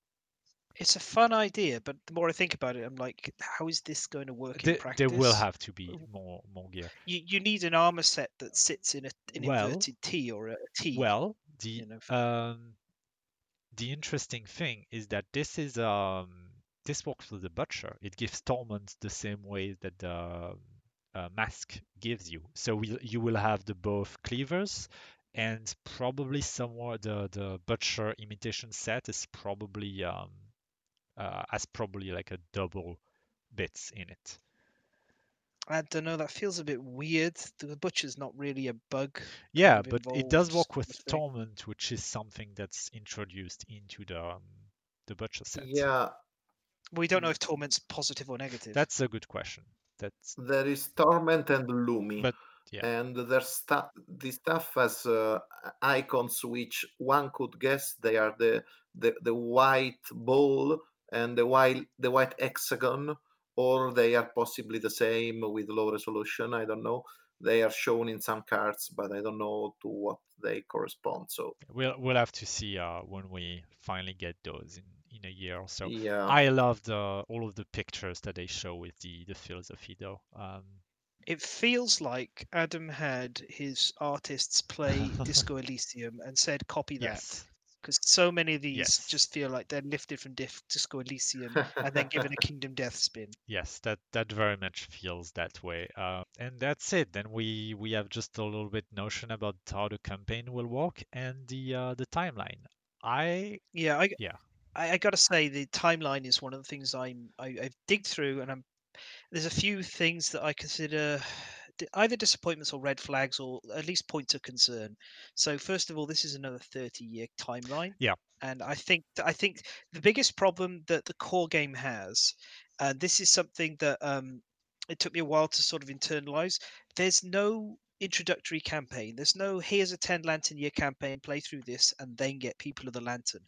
it's a fun idea, but the more I think about it, I'm like, how is this going to work in practice? there will have to be more more gear. You you need an armor set that sits in a an Well- inverted T or a T. Well, the you know, um the interesting thing is that this is um this works with the butcher. It gives torment the same way that the uh, mask gives you. So we, you will have the both cleavers and probably somewhere the the butcher imitation set is probably um uh, has probably like a double bits in it. I don't know. That feels a bit weird. The butcher's not really a bug. Yeah, of but it does work with of torment, which is something that's introduced into the um, the butcher set. Yeah, We don't know if torment's positive or negative. That's a good question. That's there is Torment and Lumi. But, yeah. And there's stuff. The stuff has uh, icons which one could guess they are the the, the white ball and the white the white hexagon or they are possibly the same with low resolution. I don't know. They are shown in some cards, but I don't know to what they correspond. So We'll we'll have to see uh, when we finally get those in, in a year or so. yeah, I love the all of the pictures that they show with the the philosophy though. Um, It feels like Adam had his artists play Disco Elysium and said, copy that. yes, Because so many of these Yes. just feel like they're lifted from Dif- Disco Elysium and then given a Kingdom Death spin. yes, that that very much feels that way. Uh, and that's it. Then we we have just a little bit notion about how the campaign will work and the uh, the timeline. I Yeah, I, Yeah. I, I got to say the timeline is one of the things I'm I, I've digged through, and I'm there's a few things that I consider either disappointments or red flags, or at least points of concern. So first of all, this is another 30 year timeline. Yeah. and I think I think the biggest problem that the core game has, and this is something that um, it took me a while to sort of internalize. There's no introductory campaign. There's no here's a 10 lantern year campaign, play through this, and then get people of the lantern.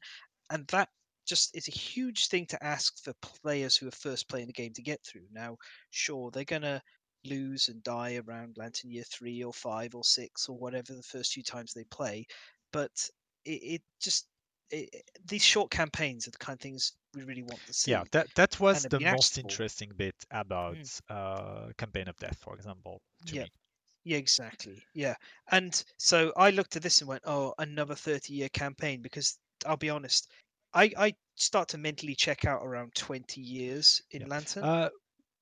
And that just it's a huge thing to ask for players who are first playing the game to get through. Now, sure, they're gonna lose and die around lantern year three or five or six or whatever the first few times they play, but it, it just it, these short campaigns are the kind of things we really want to see. yeah, that that was the most interesting bit about uh, Campaign of Death, for example, to Yeah. me. Yeah, exactly. Yeah. And so I looked at this and went, oh, another 30 year campaign because I'll be honest, I, I start to mentally check out around 20 years in Yeah. Lantern. Uh,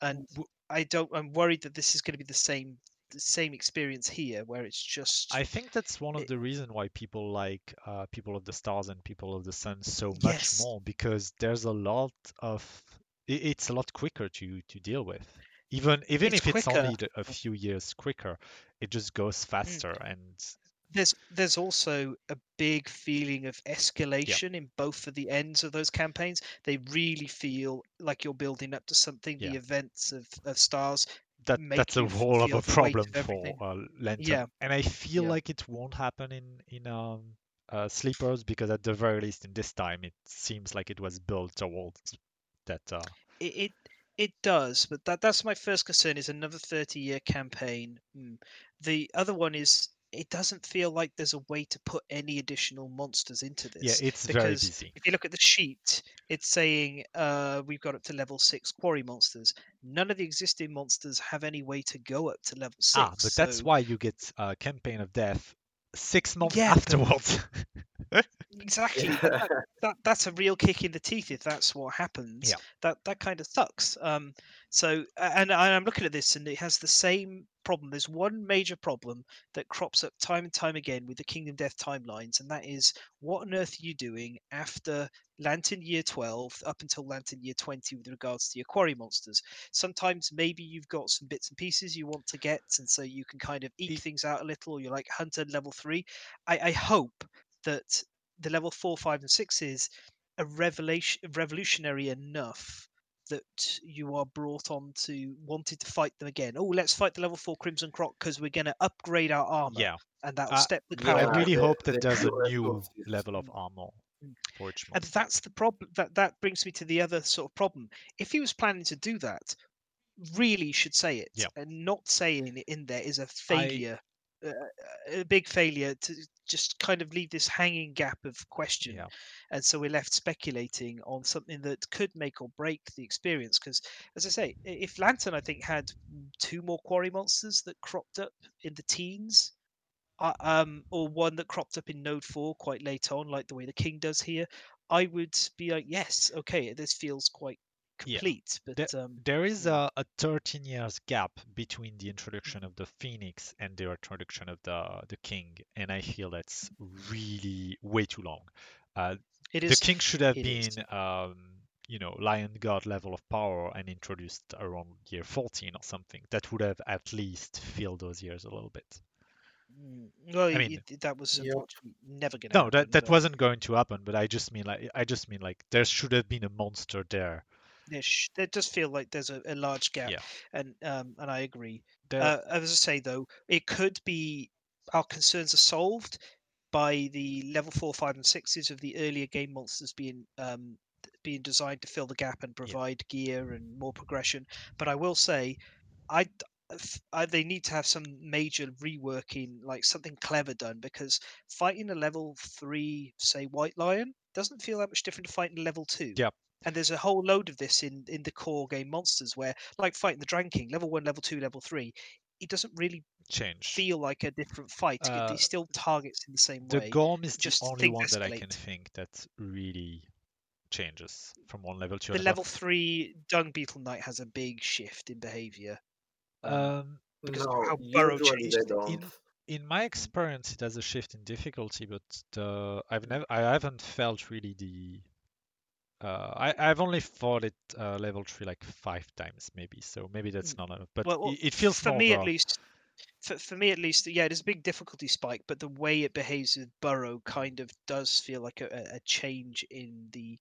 and I don't, I'm worried that this is going to be the same, the same experience here where it's just, I think that's one of it- the reason why people like uh, People of the Stars and People of the Sun so much Yes. more because there's a lot of i- it's a lot quicker to to deal with. Even even It's if it's only a few years quicker, it just goes faster and there's there's also a big feeling of escalation in both of the ends of those campaigns. They really feel like you're building up to something. Yeah. The events of, of stars that that's a whole other problem for uh, Lantern. Yeah. And I feel Yeah. like it won't happen in in um uh, Sleepers because at the very least in this time it seems like it was built towards that uh It, it it does, but that that's my first concern. Is another thirty year campaign. Mm. The other one is it doesn't feel like there's a way to put any additional monsters into this. yeah, it's very because busy. if you look at the sheet, it's saying uh, we've got up to level six quarry monsters. None of the existing monsters have any way to go up to level six. Ah, but that's why you get uh, Campaign of Death six months Yeah, but- afterwards. exactly. That, that that's a real kick in the teeth if that's what happens. Yeah. that that kind of sucks. Um so and i'm looking at this and it has the same problem. There's one major problem that crops up time and time again with the kingdom death timelines and that is what on earth are you doing after lantern year 12 up until lantern year 20 with regards to your quarry monsters? Sometimes maybe you've got some bits and pieces you want to get and so you can kind of eke It- things out a little or you're like hunter level three. I, I hope that the level four, five, and six is a revelation revolutionary enough that you are brought on to wanted to fight them again. Oh, let's fight the level four Crimson Croc because we're going to upgrade our armor, yeah, and that'll Uh, step the Yeah, I really the- hope that there's a new level of armor Mm. And that's the problem. That that brings me to the other sort of problem. If he was planning to do that, really should say it, Yeah. and not saying it in there is a failure, a big failure to just kind of leave this hanging gap of question. Yeah. and so we're left speculating on something that could make or break the experience because as i say if lantern i think had two more quarry monsters that cropped up in the teens uh, um or one that cropped up in node 4 quite late on like the way the king does here i would be like yes okay this feels quite Yeah. complete but um There is a, a 13 years gap between the introduction of the Phoenix and the introduction of the the King, and I feel that's really way too long. Uh, it the King should have been, is. um, you know, Lion God level of power and introduced around year 14 or something. That would have at least filled those years a little bit. Mm, well I mean- y- y- that was Yeah. unfortunately never going to No, happen that that but wasn't going to happen. But I just mean like I just mean like there should have been a monster there. There, there does feel like there's a, a large gap Yeah. and um and i agree There, Uh, as I say, though, it could be our concerns are solved by the level four, five, and sixes of the earlier game monsters being um, being designed to fill the gap and provide gear and more progression. But I will say, I, I- they need to have some major reworking, like something clever done, because fighting a level three, say White Lion, doesn't feel that much different to fighting a level two. Yep. And there's a whole load of this in in the core game monsters, where like fighting the Dragon King, level one, level two, level three, it doesn't really Change. feel like a different fight. It- Uh, They still targets in the same The way. Gorm is just the only things one that I can think that really changes from one level to the another. level three Dung Beetle Knight has a big shift in behavior. Um, Um, because of no, how Burrow usually changed they it. don't. In- in my experience, it has a shift in difficulty, but the I've never I haven't felt really the. Uh, I I've only fought it uh, level three like five times maybe, so maybe that's not enough. But well, well, it, it feels for more me at least. For, for me at least, yeah, there's a big difficulty spike, but the way it behaves with Burrow kind of does feel like a, a- a change in the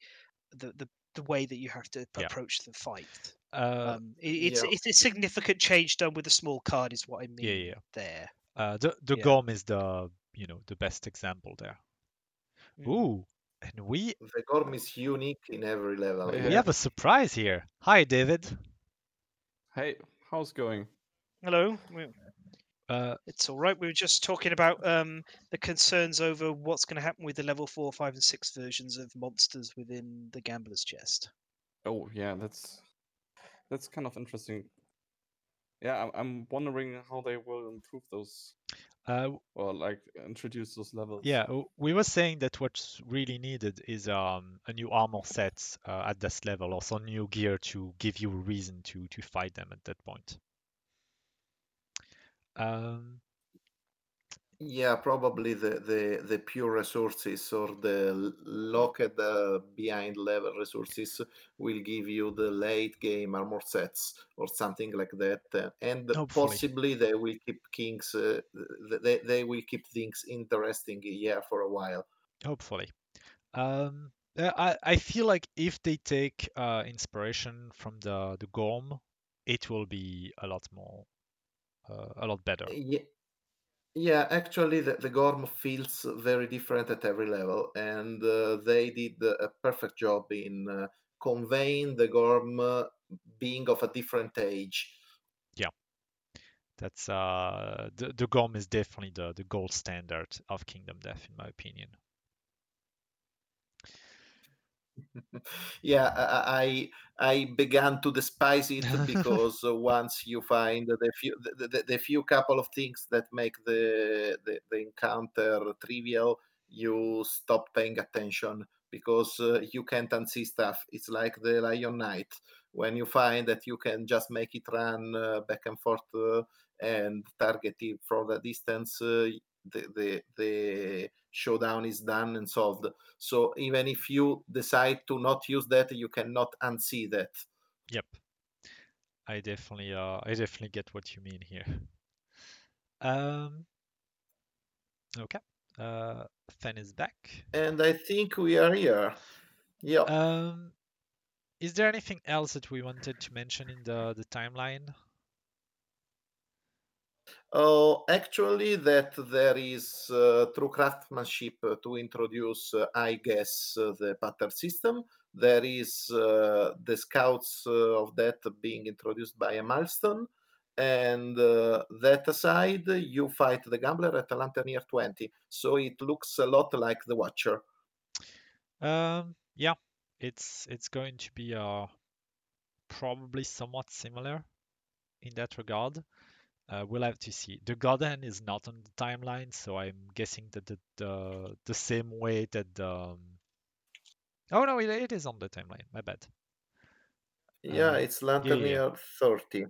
the, the the way that you have to Yeah. approach the fight. Uh, Um, it, it's yeah. it's a significant change done with a small card, is what I mean Yeah, yeah. there. uh, the the yeah. Gorm is the you know the best example there. Mm. Ooh, and we The Gorm is unique in every level. Yeah. we have a surprise here. Hi, David. Hey, how's going? Hello. Uh, It's all right. We were just talking about um, the concerns over what's going to happen with the level four, five, and six versions of monsters within the Gambler's Chest. Oh, yeah, that's that's kind of interesting. Yeah, I'm, I'm wondering how they will improve those uh, or like introduce those levels. Yeah, we were saying that what's really needed is um, a new armor set uh, at this level, or some new gear to give you a reason to to fight them at that point. Um, Yeah, probably the, the, the pure resources or the locked uh, behind level resources will give you the late game armor sets or something like that. uh, and Hopefully. possibly they will keep kings, uh, they, they will keep things interesting, yeah, for a while. hopefully. Um, I I feel like if they take uh, inspiration from the the Gorm, it will be a lot more, uh, a lot better. Yeah, yeah actually, the, the Gorm feels very different at every level, and uh, they did a perfect job in uh, conveying the Gorm being of a different age. Yeah, that's uh, the the Gorm is definitely the the gold standard of Kingdom Death, in my opinion. yeah I, I i began to despise it because uh, once you find the few the, the, the few couple of things that make the, the the encounter trivial you stop paying attention because uh, you can't unsee stuff. It's like the lion knight. When you find that you can just make it run uh, back and forth uh, and target it from the distance uh, the, the the showdown is done and solved so even if you decide to not use that, you cannot unsee that. Yep. I definitely uh I definitely get what you mean here. Um okay. Uh Fen is back. And I think we are here. Yeah. Um is there anything else that we wanted to mention in the the timeline? Oh, actually, that there is uh, true craftsmanship uh, to introduce, uh, I guess, uh, the pattern system. There is uh, the scouts of that being introduced by a milestone. And that aside, you fight the gambler at a lantern year 20. So it looks a lot like the Watcher. Um yeah, it's it's going to be uh probably somewhat similar in that regard. Uh, we'll have to see. The Garden is not on the timeline, so I'm guessing that the the, the same way that the um... oh no, it, it is on the timeline. My bad. Yeah, Uh, it's lantern yeah. year 30.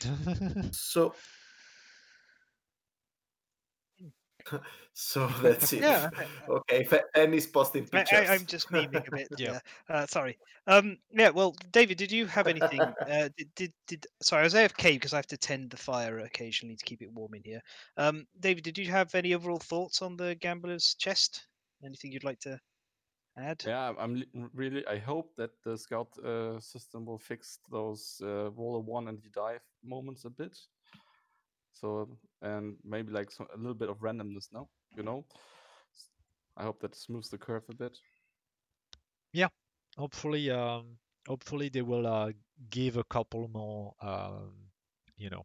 So so that's it. Yeah, Okay, Fa- Fan posting I, pictures. I, I'm just memeing a bit. Yeah. yeah. Uh, sorry. Um. Yeah. Well, David, did you have anything? uh, did, did did sorry, I was AFK because I have to tend the fire occasionally to keep it warm in here. Um, David, did you have any overall thoughts on the gambler's chest? Anything you'd like to add? Yeah, I'm- I'm really. I hope that the scout uh, system will fix those uh, roll a one and you dive moments a bit. So and maybe like a little bit of randomness now, you know. I hope that smooths the curve a bit. Yeah, hopefully um hopefully they will uh give a couple more um you know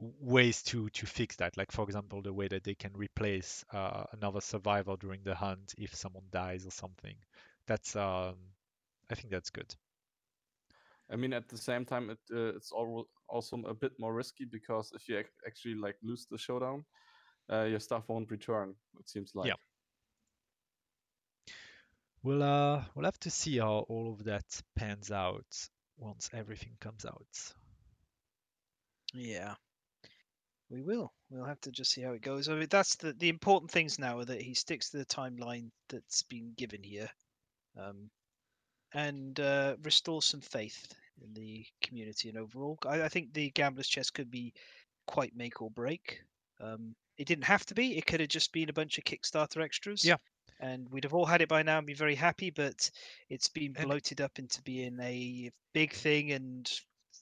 ways to to fix that. Like for example the way that they can replace uh, another survivor during the hunt if someone dies or something. That's um i think that's good I mean, at the same time, it uh, it's al- also a bit more risky because if you ac- actually like lose the showdown, uh, your stuff won't return. It seems like. Yeah. we'll uh we'll have to see how all of that pans out once everything comes out Yeah, we will. We'll have to just see how it goes. I mean, that's the the important things now are that he sticks to the timeline that's been given here, um, and uh, restores some faith in the community and overall. I, I think the Gambler's Chest could be quite make or break. Um, it didn't have to be. It could have just been a bunch of Kickstarter extras. Yeah. And we'd have all had it by now and be very happy, but it's been And- bloated up into being a big thing, and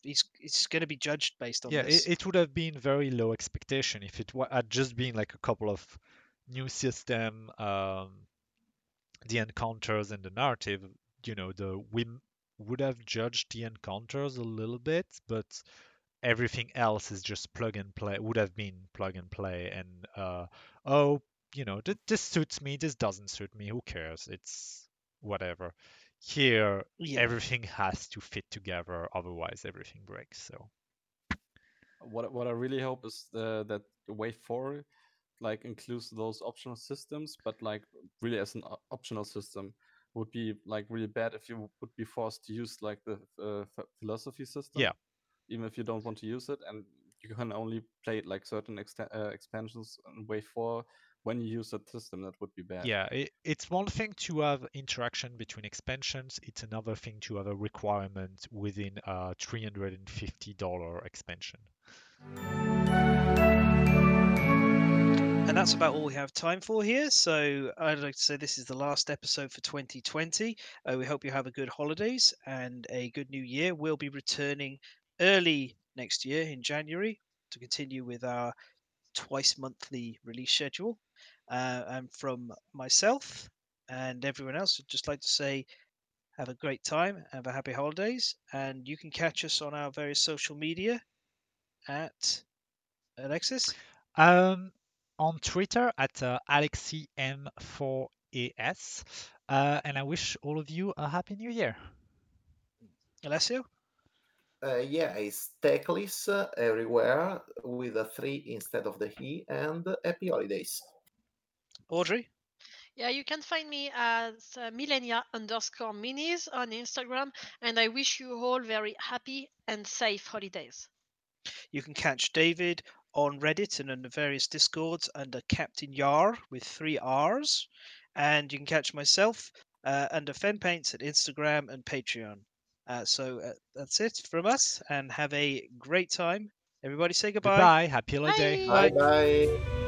it's it's going to be judged based on yeah this. it, it would have been very low expectation if it wa- had just been like a couple of new system um the encounters and the narrative you know the we would have judged the encounters a little bit but everything else is just plug and play would have been plug and play and uh oh you know th- this suits me this doesn't suit me who cares? It's whatever. Here Yeah. everything has to fit together otherwise everything breaks so. What what I really hope is uh, that the way forward like includes those optional systems, but like really as an optional system would be like really bad if you would be forced to use like the uh, philosophy system. Yeah. Even if you don't want to use it, and you can only play it like certain uh, expansions in Way Four when you use that system. That would be bad. Yeah, it, it's one thing to have interaction between expansions. It's another thing to have a requirement within a $350 expansion. And that's about all we have time for here. So I'd like to say this is the last episode for 2020. Uh, we hope you have a good holidays and a good new year. We'll be returning early next year in January to continue with our twice monthly release schedule. Uh, and from myself and everyone else, I'd just like to say have a great time, have a happy holidays, and you can catch us on our various social media at Alexis. Um, on Twitter at uh, AlexiM4AS. Uh, and I wish all of you a happy new year. Alessio. Uh, yeah, it's Teclis uh, everywhere with a three instead of the he, and happy holidays. Audrey. Yeah, you can find me as uh, millenia underscore minis on Instagram, and I wish you all very happy and safe holidays. You can catch David on Reddit and on the various discords under Captain Yar with three R's. And you can catch myself uh, under Fen Paints at Instagram and Patreon. Uh, so uh, that's it from us, and have a great time. Everybody say goodbye. Goodbye. Happy holiday. Bye. Bye bye.